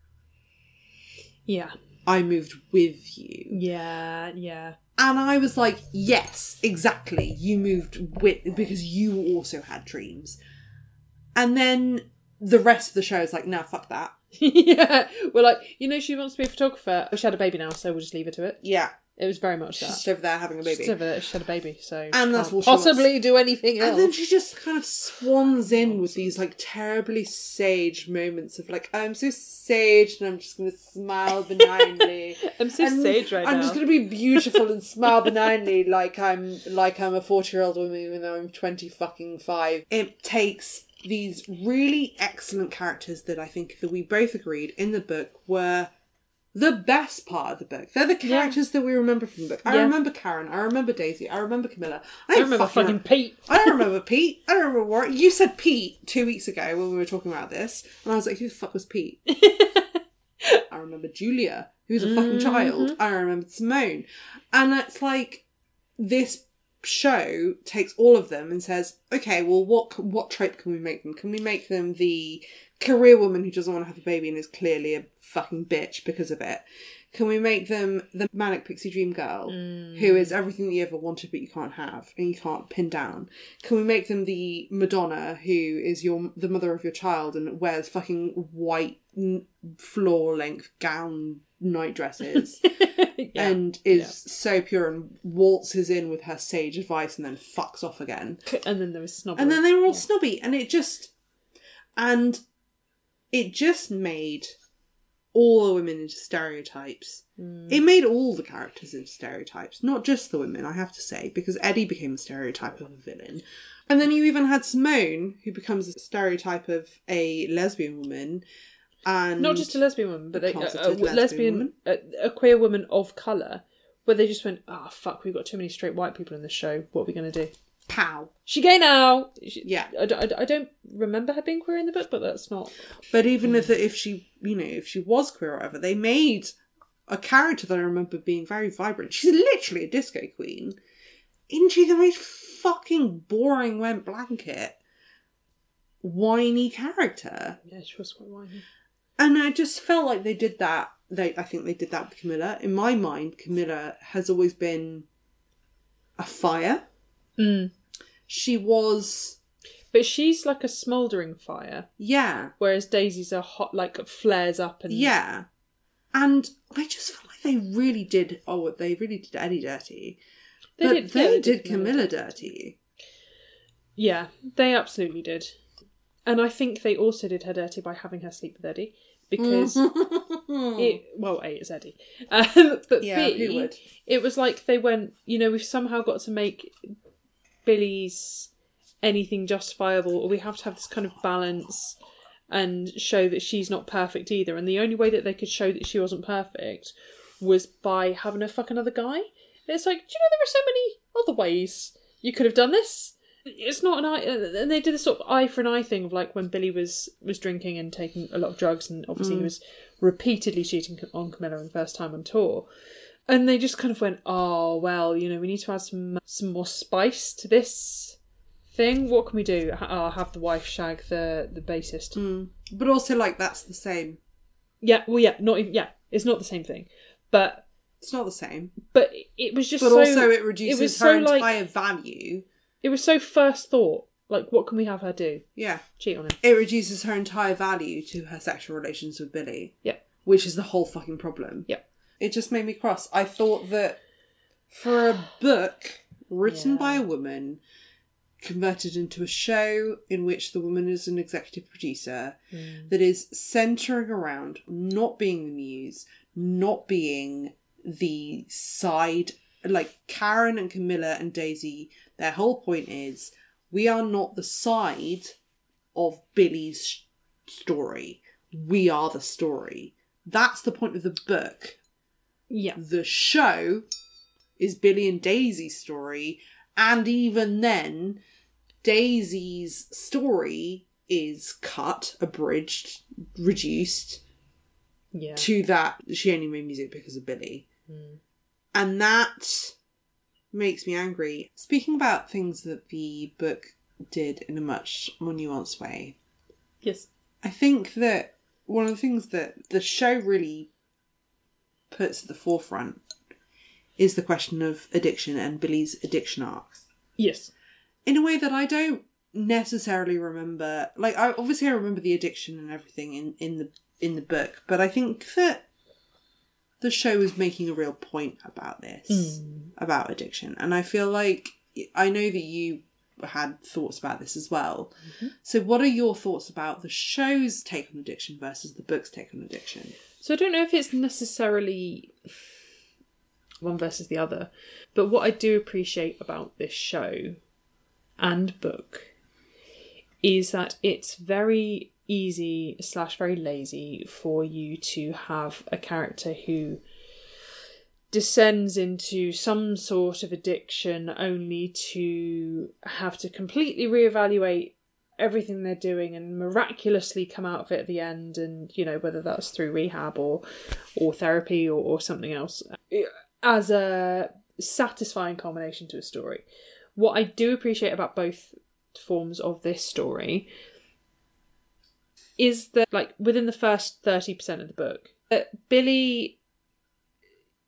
yeah I moved with you." yeah yeah And I was like, yes, exactly. You moved with because you also had dreams. And then the rest of the show is like, nah, fuck that. yeah we're like you know she wants to be a photographer oh, she had a baby now so we'll just leave her to it Yeah. It was very much She's that. just over there having a baby. She's over there, she had a baby, so And that's can't she wants. possibly do anything else. And then she just kind of swans in with these like terribly sage moments of like, I'm so sage and I'm just going to smile benignly. I'm so And sage right now. I'm just going to be beautiful and smile benignly like I'm like I'm a 40 year old woman even though I'm 20 fucking five. It takes these really excellent characters that I think that we both agreed in the book were the best part of the book. They're the characters that we remember from the book. I Yeah. remember Karen. I remember Daisy. I remember Camilla. I, I don't remember fucking Pete. I don't remember Pete. I don't remember Warren. You said Pete two weeks ago when we were talking about this, and I was like, "Who the fuck was Pete?" I remember Julia, who's a fucking mm-hmm. child. I remember Simone, and it's like this show takes all of them and says, "Okay, well, what what trope can we make them? Can we make them the career woman who doesn't want to have a baby and is clearly a fucking bitch because of it?" Can we make them the manic pixie dream girl mm. who is everything that you ever wanted but you can't have and you can't pin down? Can we make them the Madonna who is your the mother of your child and wears fucking white floor length gown night dresses Yeah. and is so pure and waltzes in with her sage advice and then fucks off again? and then there was snobbery. And then they were all snobby and it just and it just made all the women into stereotypes. Mm. It made all the characters into stereotypes, not just the women, I have to say, because Eddie became a stereotype of a villain. And then you even had Simone, who becomes a stereotype of a lesbian woman. And not just a lesbian woman, but a, a, a lesbian lesbian, a, queer woman of color, where they just went, "Ah, fuck, we've got too many straight white people in this show. What are we going to do?" pow. She gay now. She, Yeah. I, don't- I don't remember her being queer in the book, but that's not. But even if if she, you know, if she was queer or whatever, they made a character that I remember being very vibrant. She's literally a disco queen. Isn't she the most fucking boring wet blanket, whiny character? Yeah, she was quite whiny. And I just felt like they did that. They, I think they did that with Camilla. In my mind, Camilla has always been a fire. Mm. She was, But she's like a smouldering fire, yeah, whereas Daisy's a hot, like flares up and Yeah. And I just felt like they really did oh they really did Eddie dirty. They but did- they yeah, did Camilla dirty. Yeah, they absolutely did. And I think they also did her dirty by having her sleep with Eddie because it well, A it's Eddie, um, but Yeah, B it was like they went. You know, we've somehow got to make Billy's anything justifiable, or we have to have this kind of balance and show that she's not perfect either. And the only way that they could show that she wasn't perfect was by having her fuck another guy. And it's like, do you know there are so many other ways you could have done this? It's not an eye, uh, and they did this sort of eye for an eye thing of like when Billy was was drinking and taking a lot of drugs, and obviously he mm. was repeatedly cheating on Camilla in the first time on tour. And they just kind of went, oh well, you know, we need to add some some more spice to this thing. What can we do? Oh, have the wife shag the the bassist. Mm. But also like that's the same. Yeah, well, yeah, not even yeah, it's not the same thing, but It's not the same. but it was just But so, also it reduces was her so, like- entire value. It was so first thought. Like, what can we have her do? Yeah. Cheat on him? It reduces her entire value to her sexual relations with Billy. Yeah, Which is the whole fucking problem. yeah. It just made me cross. I thought that for a book written Yeah. by a woman, converted into a show in which the woman is an executive producer, mm. that is centering around not being the muse, not being the side. Like Karen and Camilla and Daisy, their whole point is we are not the side of Billy's story. We are the story. That's the point of the book Yeah, the show is Billy and Daisy's story, and even then, Daisy's story is cut, abridged, reduced yeah. to that she only made music because of Billy. Mm. And that makes me angry. Speaking about things that the book did in a much more nuanced way, Yes. I think that one of the things that the show really puts at the forefront is the question of addiction and Billy's addiction arc Yes. in a way that I don't necessarily remember. Like, I obviously I remember the addiction and everything in in the in the book, but I think that the show is making a real point about this, hmm. about addiction. And I feel like I know that you had thoughts about this as well. Mm-hmm. So, what are your thoughts about the show's take on addiction versus the book's take on addiction? So I don't know if it's necessarily one versus the other, but what I do appreciate about this show and book is that it's very easy slash very lazy for you to have a character who descends into some sort of addiction only to have to completely reevaluate everything they're doing and miraculously come out of it at the end and you know whether that's through rehab or or therapy or, or something else. As a satisfying culmination to a story. What i do appreciate about both forms of this story is that like within the first 30% of the book that billy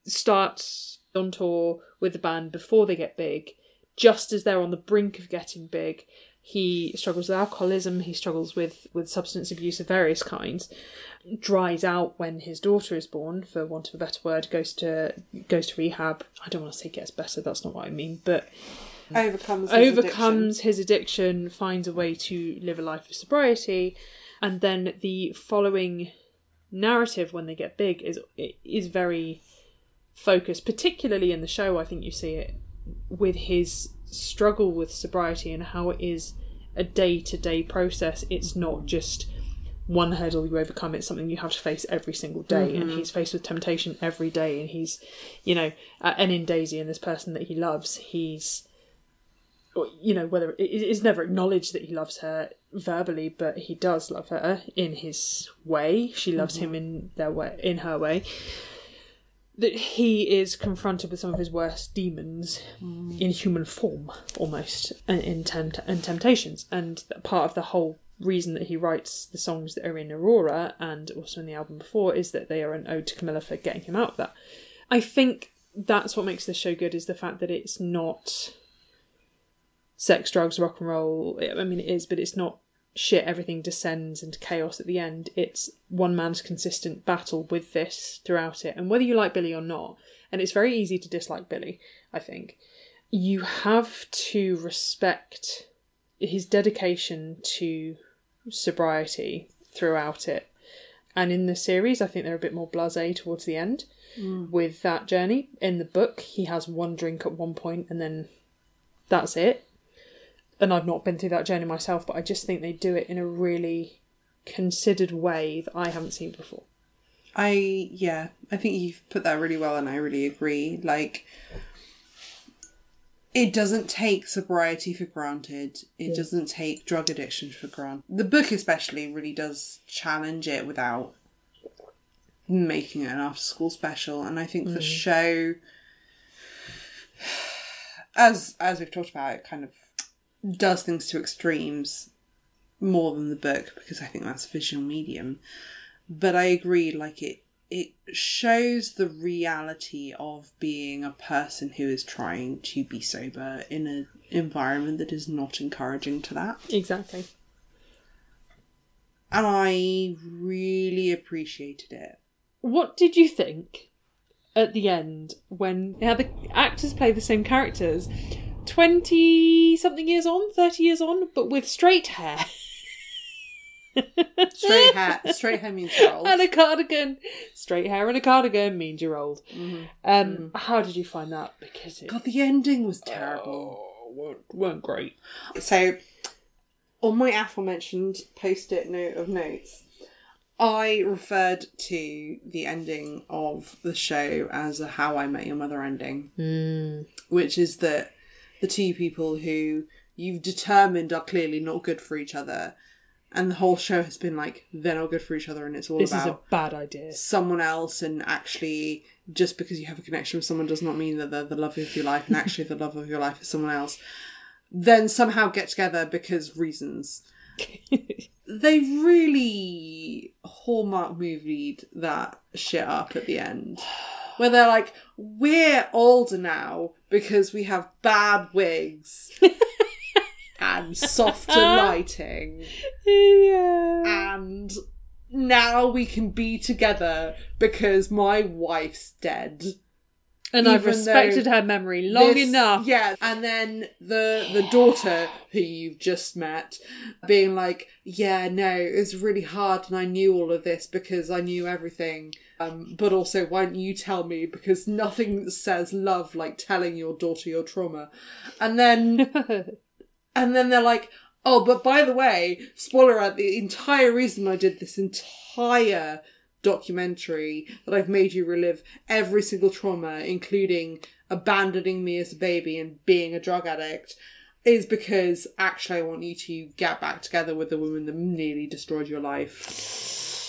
starts on tour with the band before they get big. Just as they're on the brink of getting big he struggles with alcoholism he struggles with with substance abuse of various kinds dries out when his daughter is born for want of a better word goes to goes to rehab. I don't want to say gets better that's not what i mean but Overcomes his overcomes his addiction, finds a way to live a life of sobriety, and then the following narrative when they get big is is very focused, particularly in the show. I think you see it with his struggle with sobriety and how it is a day to day process. It's not just one hurdle you overcome it's something you have to face every single day and he's faced with temptation every day and he's you know uh, and in daisy and this person that he loves he's you know whether it is never acknowledged that he loves her verbally but he does love her in his way. She loves him mm-hmm. in their way in her way. That he is confronted with some of his worst demons mm. in human form almost and in tempt- and temptations. And part of the whole reason that he writes the songs that are in aurora and also in the album before is that they are an ode to camilla for getting him out of that. I think that's what makes this show good is the fact that it's not sex, drugs, rock and roll. I mean, it is, but it's not shit. Everything descends into chaos at the end. It's one man's consistent battle with this throughout it. And whether you like Billy or not, and it's very easy to dislike Billy, I think, you have to respect his dedication to sobriety throughout it. And in the series, I think they're a bit more blasé towards the end mm. with that journey. In the book, he has one drink at one point and then that's it and I've not been through that journey myself, but I just think they do it in a really considered way that I haven't seen before. I yeah, I think you've put that really well, and I really agree. Like, it doesn't take sobriety for granted. It doesn't take drug addiction for granted. The book, especially, really does challenge it without making it an after-school special. And I think the mm. show, as as we've talked about, it kind of does things to extremes more than the book because I think that's a visual medium. But I agree, like it it shows the reality of being a person who is trying to be sober in an environment that is not encouraging to that. Exactly. And I really appreciated it. What did you think at the end when now the actors play the same characters 20 something years on, 30 years on, but with straight hair? Straight hair straight hair means you're old. and a cardigan. Straight hair and a cardigan means you're old. Mm-hmm. Um, mm-hmm. How did you find that? Because it God, the ending was terrible. oh, weren't, weren't great. So, on my aforementioned post it note of notes, I referred to the ending of the show as a How I Met Your Mother ending, hmm. which is that the two people who you've determined are clearly not good for each other, and the whole show has been like they're not good for each other, and it's all This about is a bad idea. someone else and actually just because you have a connection with someone does not mean that they're the love of your life and actually the love of your life is someone else. Then somehow get together because reasons. They really hallmark movied that shit up at the end. Where they're like we're older now because we have bad wigs and softer lighting yeah. and now we can be together because my wife's dead. And I've Even respected her memory long This- enough. Yeah, and then the the daughter who you've just met being like, "Yeah, no, it was really hard, and I knew all of this because I knew everything. Um, but also, why don't you tell me? Because nothing says love like telling your daughter your trauma." And then and then they're like, "Oh, but by the way, spoiler alert: the entire reason I did this entire." documentary that I've made you relive every single trauma, including abandoning me as a baby and being a drug addict, is because actually I want you to get back together with the woman that nearly destroyed your life.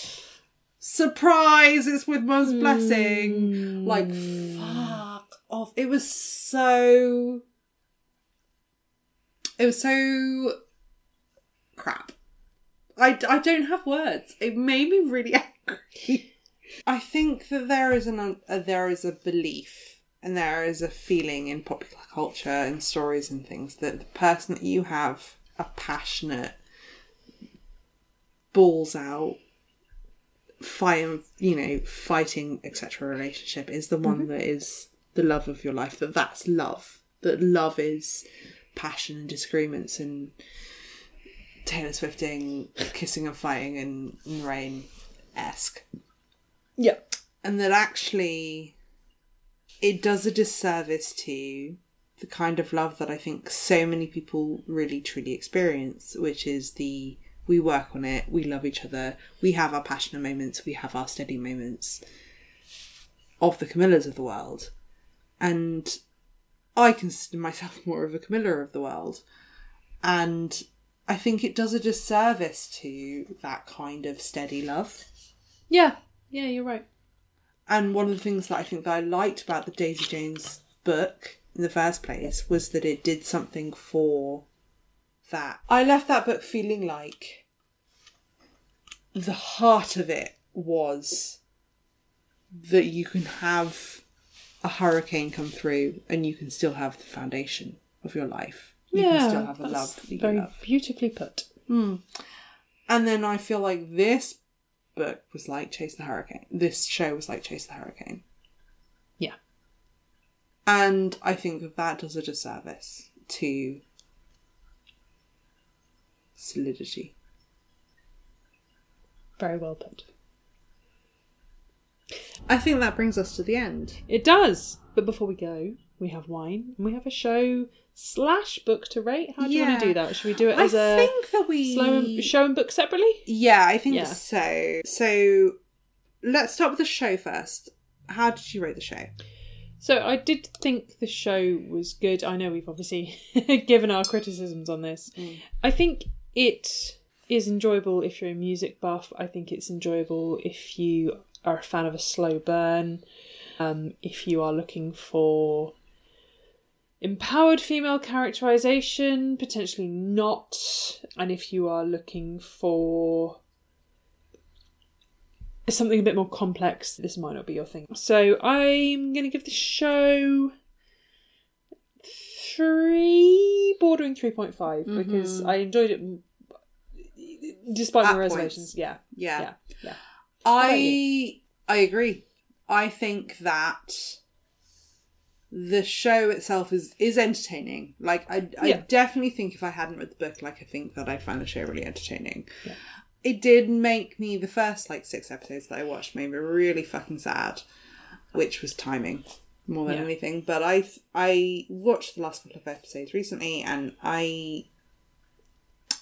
Surprise! It's with mum's blessing. Like, fuck off. It was so. It was so. crap. I, I don't have words. It made me really angry. I think that there is an uh, there is a belief and there is a feeling in popular culture and stories and things that the person that you have a passionate balls out fight you know fighting etc relationship is the one mm-hmm. that is the love of your life that that's love that love is passion and disagreements and Taylor Swifting kissing and fighting and, and rain esque yeah. and that actually it does a disservice to the kind of love that I think so many people really truly experience, which is the we work on it, we love each other, we have our passionate moments, we have our steady moments of the Camillas of the world. And I consider myself more of a Camilla of the world. And I think it does a disservice to that kind of steady love. Yeah. Yeah, you're right. And one of the things that I think that I liked about the Daisy Jones book in the first place was that it did something for that. I left that book feeling like the heart of it was that you can have a hurricane come through and you can still have the foundation of your life. You yeah. can still have a love that you very love. beautifully put. Hmm. And then I feel like this book was like Chase the Hurricane. This show was like Chase the Hurricane. Yeah. And I think that that does a disservice to solidity. Very well put. I think that brings us to the end. It does. But before we go, we have wine and we have a show slash book to rate. How do you want to do that? Should we do it I as a think that we slow and, show and book separately? Yeah, I think Yeah. so. So let's start with the show first. How did you rate the show? So I did think the show was good. I know we've obviously given our criticisms on this. Mm. I think it is enjoyable if you're a music buff. I think it's enjoyable if you are a fan of a slow burn. Um, if you are looking for empowered female characterization, potentially not. And if you are looking for something a bit more complex, this might not be your thing. So I'm going to give the show three, bordering 3.5, mm-hmm. because I enjoyed it despite At my reservations. Yeah, Yeah. yeah, yeah. I I agree. I think that the show itself is is entertaining. Like I I Yeah. definitely think if I hadn't read the book, like I think that I'd find the show really entertaining. Yeah. It did make me the first like six episodes that I watched made me really fucking sad, which was timing more than Yeah. anything. But I I watched the last couple of episodes recently, and I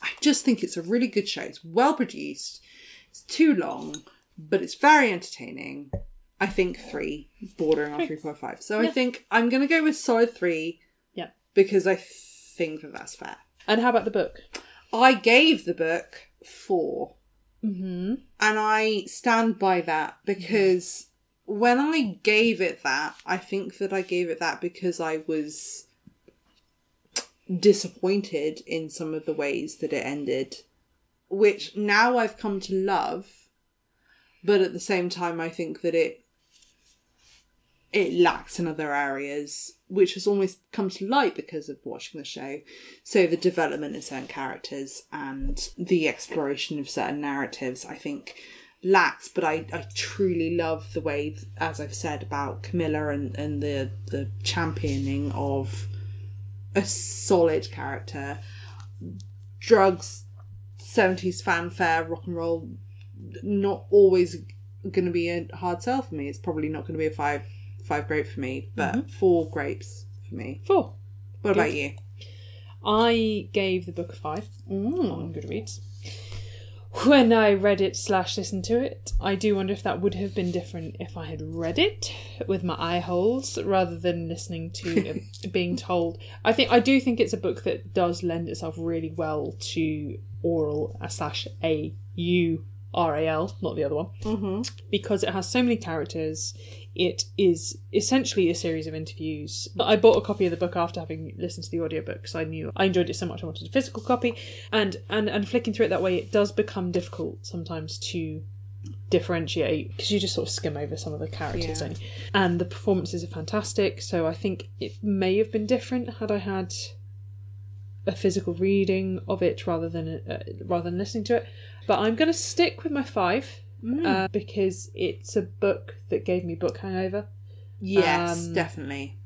I just think it's a really good show. It's well produced. It's too long, but it's very entertaining. I think three, bordering on three point five. So I think I'm gonna go with solid three Yeah. because I think that that's fair. And how about the book? I gave the book four, Mm-hmm. and I stand by that because when I gave it that, I think that I gave it that because I was disappointed in some of the ways that it ended, which now I've come to love, but at the same time, I think that it it lacks in other areas, which has almost come to light because of watching the show. So the development of certain characters and the exploration of certain narratives, I think, lacks, but I, I truly love the way, as I've said about Camilla and, and the the championing of a solid character. Drugs, seventies fanfare, rock and roll, not always going to be a hard sell for me. It's probably not going to be a five five grape for me, but mm-hmm. four grapes for me. Four. What about you? I gave the book a five mm. on Goodreads. When I read it slash listened to it, I do wonder if that would have been different if I had read it with my eye holes rather than listening to being told. I think I do think it's a book that does lend itself really well to oral uh, slash a u r a l, not the other one Mm-hmm. because it has so many characters. It is essentially a series of interviews. I bought a copy of the book after having listened to the audiobook because I knew I enjoyed it so much I wanted a physical copy. And, and, and flicking through it that way, it does become difficult sometimes to differentiate because you just sort of skim over some of the characters, Yeah. And the performances are fantastic. So I think it may have been different had I had a physical reading of it rather than uh, rather than listening to it. But I'm going to stick with my five uh, because it's a book that gave me book hangover, Yes, Um, definitely.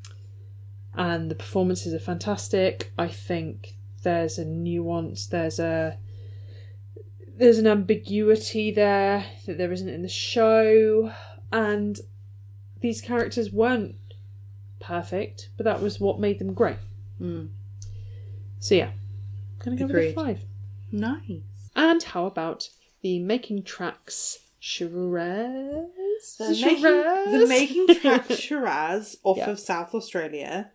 and the performances are fantastic. I think there's a nuance, there's a there's an ambiguity there that there isn't in the show, and these characters weren't perfect, but that was what made them great. Mm. So yeah, gonna go Agreed. with a five. Nice. And how about the Making Tracks Shiraz? The making, the making track Shiraz off Yeah. of South Australia.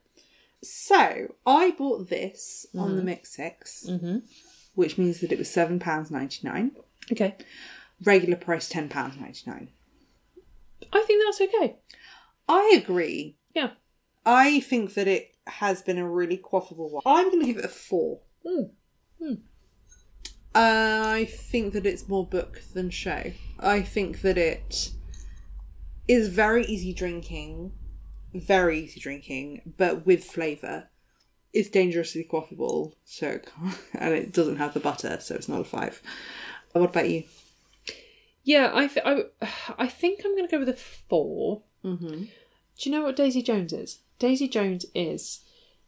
So I bought this on Mm-hmm. the Mix Six, hmm which means that it was seven pounds ninety nine. Okay, Regular price ten pounds ninety nine. I think that's okay. I agree. Yeah. I think that it has been a really quaffable one. I'm going to give it a four. Mm. I think that it's more book than show. I think that it is very easy drinking, very easy drinking, but with flavour. It's dangerously quaffable, so it and it doesn't have the butter, so it's not a five. What about you? Yeah, I, th- I, I think I'm going to go with a four. Mm-hmm. Do you know what Daisy Jones is? Daisy Jones is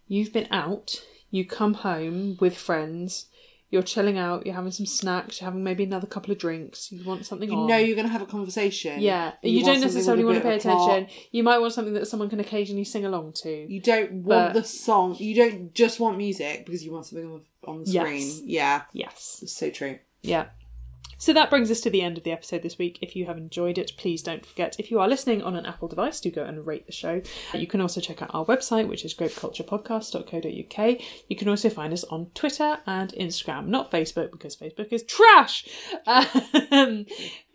you've been out, you come home with friends, you're chilling out, you're having some snacks, you're having maybe another couple of drinks, you want something You on. know you're going to have a conversation. yeah, You you, don't necessarily want to pay of a plot. attention. You might want something that someone can occasionally sing along to. You don't want But- the song. You don't just want music because you want something on the, on the Yes. screen. Yeah, Yes. it's so true. Yeah. So that brings us to the end of the episode this week. If you have enjoyed it, please don't forget, if you are listening on an Apple device, do go and rate the show. You can also check out our website, which is grapeculturepodcast.co.uk. You can also find us on Twitter and Instagram, not Facebook, because Facebook is trash. Um,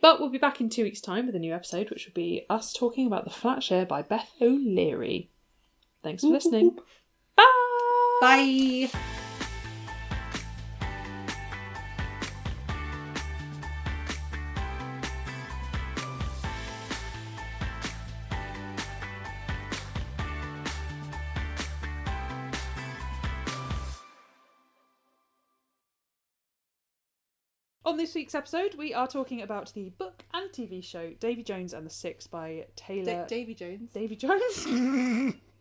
but we'll be back in two weeks' time with a new episode, which will be us talking about The Flat Share by Beth O'Leary. Thanks for listening. Bye! Bye. On this week's episode, we are talking about the book and TV show Davy Jones and the Six by Taylor Davy Jones. Davy Jones.